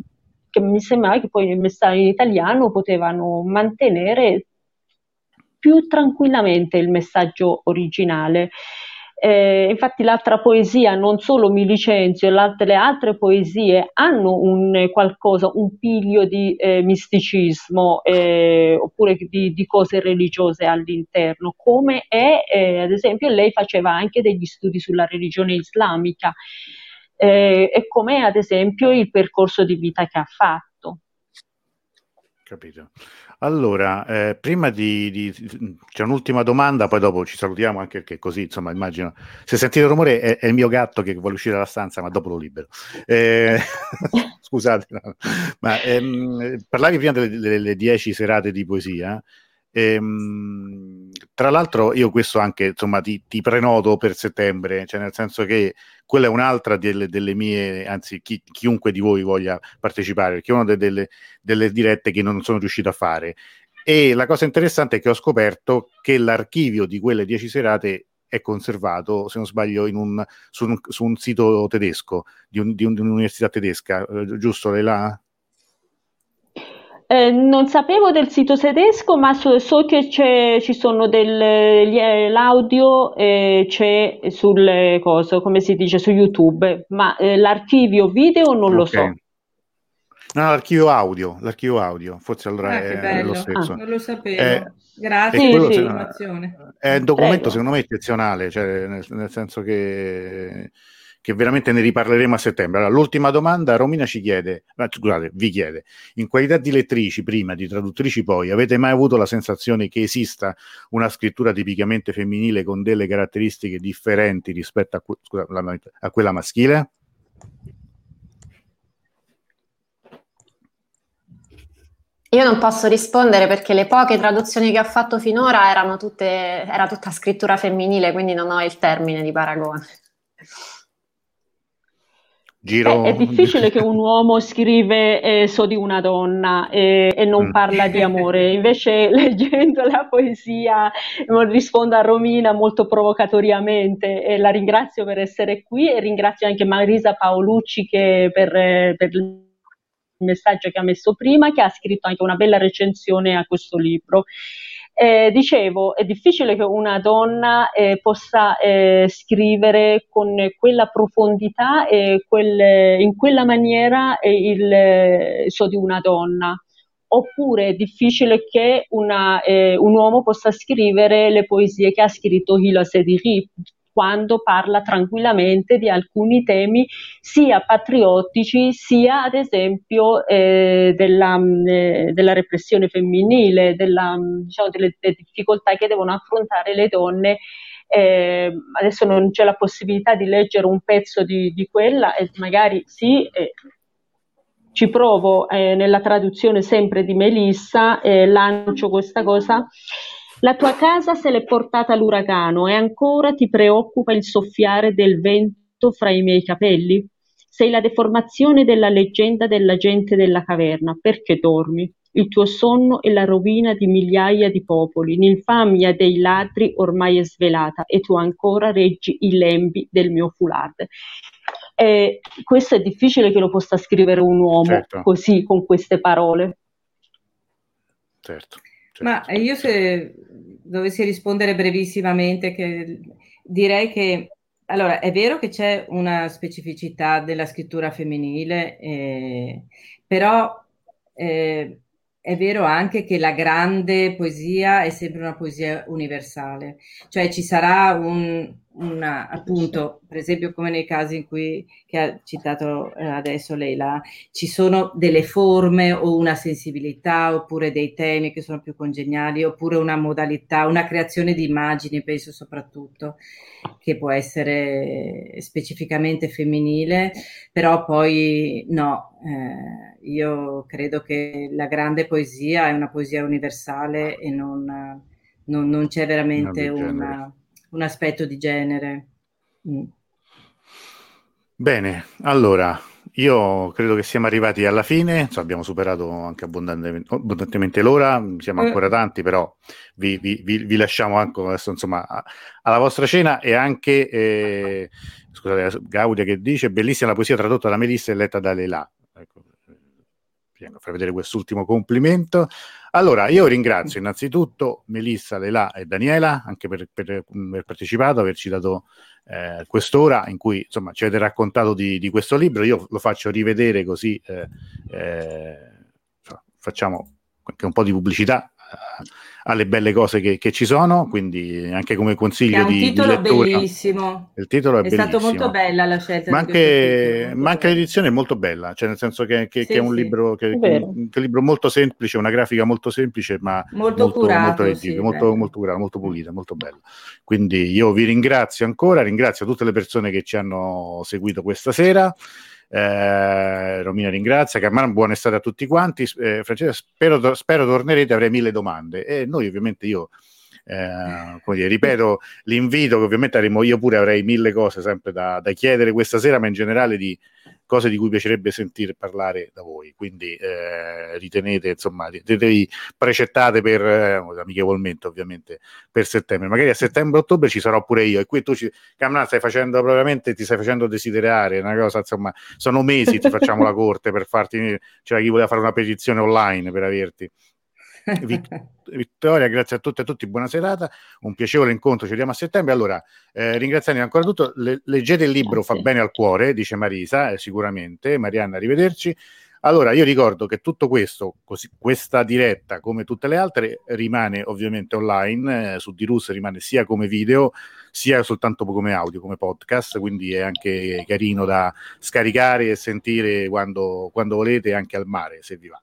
Speaker 4: che mi sembrava che poi messaggio in italiano potevano mantenere più tranquillamente il messaggio originale. Eh, infatti l'altra poesia, non solo Mi licenzio, le altre poesie hanno un qualcosa, un piglio di eh, misticismo eh, oppure di, di, cose religiose all'interno, come è, eh, ad esempio, lei faceva anche degli studi sulla religione islamica eh, e come ad esempio il percorso di vita che ha fatto.
Speaker 2: Capito. Allora, eh, prima di, di, c'è un'ultima domanda, poi dopo ci salutiamo anche perché così, insomma, immagino. Se sentite il rumore è, è il mio gatto che vuole uscire dalla stanza, ma dopo lo libero. Eh, (laughs) scusate, no. ma ehm, parlavi prima delle, delle, dieci serate di poesia. Ehm, tra l'altro, io questo anche insomma ti, ti, prenoto per settembre, cioè nel senso che quella è un'altra delle, delle mie, anzi, chi, chiunque di voi voglia partecipare, perché è una delle, delle dirette che non sono riuscito a fare. E la cosa interessante è che ho scoperto che l'archivio di quelle dieci serate è conservato, se non sbaglio, un, su, un, su, un, sito tedesco, di, un, di, un'università tedesca, eh, giusto Leila?
Speaker 4: Eh, non sapevo del sito tedesco, ma so, so che ci sono eh, l'audio eh, c'è sul coso, come si dice, su YouTube, ma eh, l'archivio video non okay. lo so.
Speaker 2: No, l'archivio audio, l'archivio audio, forse allora ah,
Speaker 3: è, lo stesso. Ah. Non lo sapevo. Eh, Grazie per l'informazione.
Speaker 2: È un documento Prego. secondo me eccezionale, cioè, nel, nel senso che che veramente ne riparleremo a settembre. Allora, l'ultima domanda, Romina ci chiede, scusate, vi chiede, in qualità di lettrici prima, di traduttrici poi, avete mai avuto la sensazione che esista una scrittura tipicamente femminile con delle caratteristiche differenti rispetto a, scusa, a quella maschile?
Speaker 5: Io non posso rispondere perché le poche traduzioni che ho fatto finora erano tutte, era tutta scrittura femminile, quindi non ho il termine di paragone.
Speaker 4: Giro... È, è, difficile che (laughs) un uomo scrive eh, so di una donna eh, e non mm. parla di amore, invece (laughs) leggendo la poesia rispondo a Romina molto provocatoriamente e la ringrazio per essere qui e ringrazio anche Marisa Paolucci che per, eh, per il messaggio che ha messo prima, che ha scritto anche una bella recensione a questo libro. Eh, dicevo, è difficile che una donna eh, possa eh, scrivere con quella profondità e quel, in quella maniera il eh, so di una donna. Oppure è difficile che una, eh, un uomo possa scrivere le poesie che ha scritto Hila Sediri, quando parla tranquillamente di alcuni temi sia patriottici sia ad esempio eh, della, mm, eh, della, repressione femminile, della, mm, diciamo, delle, delle, difficoltà che devono affrontare le donne. Eh, adesso non c'è la possibilità di leggere un pezzo di, di quella e magari sì, eh, ci provo eh, nella traduzione sempre di Melissa, eh, lancio questa cosa. La tua casa se l'è portata l'uragano e ancora ti preoccupa il soffiare del vento fra i miei capelli? Sei la deformazione della leggenda della gente della caverna. Perché dormi? Il tuo sonno è la rovina di migliaia di popoli, l'infamia dei ladri ormai è svelata e tu ancora reggi i lembi del mio foulard. Eh, questo è difficile che lo possa scrivere un uomo certo. così, con queste parole.
Speaker 2: Certo.
Speaker 3: Certo. Ma io se dovessi rispondere brevissimamente, che direi che allora è vero che c'è una specificità della scrittura femminile, eh, però eh, è vero anche che la grande poesia è sempre una poesia universale, cioè ci sarà un, una, appunto, per esempio come nei casi in cui che ha citato eh, adesso Leila, ci sono delle forme o una sensibilità oppure dei temi che sono più congeniali oppure una modalità, una creazione di immagini, penso soprattutto, che può essere specificamente femminile, però poi no, eh, io credo che la grande poesia è una poesia universale e non, non, non c'è veramente una un aspetto di genere. Mm.
Speaker 2: Bene, allora io credo che siamo arrivati alla fine, insomma, abbiamo superato anche abbondantemente, abbondantemente l'ora, siamo eh. ancora tanti, però vi, vi, vi, vi lasciamo anche adesso, insomma, alla vostra cena e anche, eh, scusate, Gaudia che dice, bellissima la poesia tradotta da Melissa e letta da Leila. Ecco, pieno, fai vedere quest'ultimo complimento. Allora, io ringrazio innanzitutto Melissa, Leila e Daniela anche per, per, per aver partecipato, averci dato eh, quest'ora in cui insomma ci avete raccontato di, di, questo libro. Io lo faccio rivedere così eh, eh, facciamo anche un po' di pubblicità alle belle cose che, che, ci sono, quindi anche come consiglio è un
Speaker 3: di,
Speaker 2: titolo
Speaker 3: di bellissimo.
Speaker 2: Il titolo è, è
Speaker 3: bellissimo. stato molto bella la scelta.
Speaker 2: Ma anche, ma anche l'edizione è molto bella, cioè nel senso che, che, sì, che è un sì. libro che, è un, libro molto semplice, una grafica molto semplice, ma
Speaker 3: molto, molto curato,
Speaker 2: molto, sì, molto, molto, curato, molto pulita, molto bello. Quindi io vi ringrazio ancora, ringrazio tutte le persone che ci hanno seguito questa sera. Eh, Romina ringrazia, Carmano, buona estate a tutti quanti. Eh, Francesca, spero, spero tornerete, avrei mille domande. E noi ovviamente io eh, dire, ripeto l'invito che ovviamente avremo io pure avrei mille cose sempre da, da, chiedere questa sera ma in generale di cose di cui piacerebbe sentire parlare da voi quindi eh, ritenete insomma ritenetevi precettate per eh, amichevolmente ovviamente per settembre. Magari a settembre-ottobre ci sarò pure io e qui tu ci Camna stai facendo probabilmente ti stai facendo desiderare una cosa insomma sono mesi ti facciamo la corte per farti cioè chi voleva fare una petizione online per averti Vittoria, grazie a tutti e a tutti, buona serata, un piacevole incontro, ci vediamo a settembre. Allora, eh, ringraziando ancora tutto, le, leggete il libro, grazie. fa bene al cuore, dice Marisa, eh, sicuramente. Marianna, arrivederci. Allora, io ricordo che tutto questo, così, questa diretta come tutte le altre, rimane ovviamente online, eh, su Dirus rimane sia come video, sia soltanto come audio, come podcast, quindi è anche carino da scaricare e sentire quando, quando volete, anche al mare, se vi va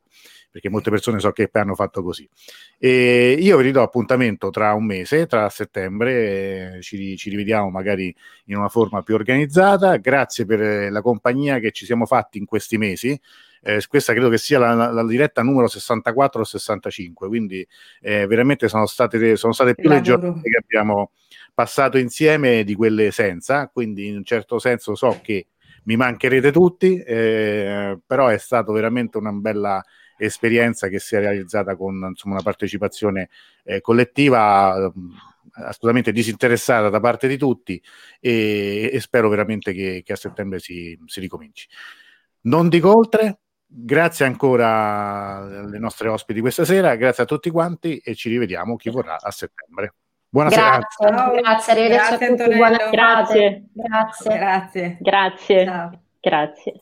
Speaker 2: perché molte persone so che hanno fatto così. E io vi ridò appuntamento tra un mese, tra settembre, eh, ci, ci, rivediamo magari in una forma più organizzata. Grazie per la compagnia che ci siamo fatti in questi mesi. Eh, questa credo che sia la, la, la diretta numero 64 o 65, quindi eh, veramente sono state, sono state più le giornate che abbiamo passato insieme di quelle senza, quindi in un certo senso so che mi mancherete tutti, eh, però è stato veramente una bella esperienza che si è realizzata con insomma, una partecipazione eh, collettiva mm, assolutamente disinteressata da parte di tutti e, e spero veramente che, che, a settembre si, si ricominci. Non dico oltre, grazie ancora alle nostre ospiti questa sera, grazie a tutti quanti e ci rivediamo chi vorrà a settembre. Buonasera.
Speaker 5: Grazie, grazie, arrivederci grazie, a tutti.
Speaker 4: Buona grazie.
Speaker 5: Grazie.
Speaker 3: Grazie.
Speaker 4: Grazie. Grazie.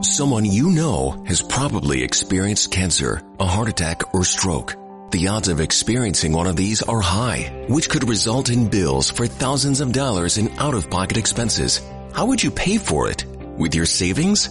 Speaker 6: Someone you know has probably experienced cancer, a heart attack, or stroke. The odds of experiencing one of these are high, which could result in bills for thousands of dollars in out-of-pocket expenses. How would you pay for it? With your savings?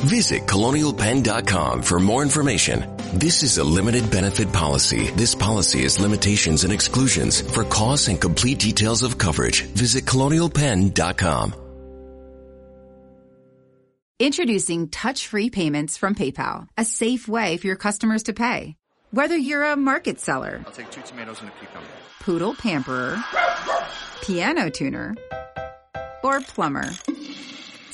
Speaker 6: Visit colonialpenn.com for more information. This is a limited benefit policy. This policy has limitations and exclusions. For costs and complete details of coverage, visit colonialpenn.com.
Speaker 7: Introducing touch-free payments from PayPal, a safe way for your customers to pay. Whether you're a market seller,
Speaker 9: I'll take two tomatoes and a cucumber.
Speaker 7: Poodle pamperer, piano tuner, or plumber.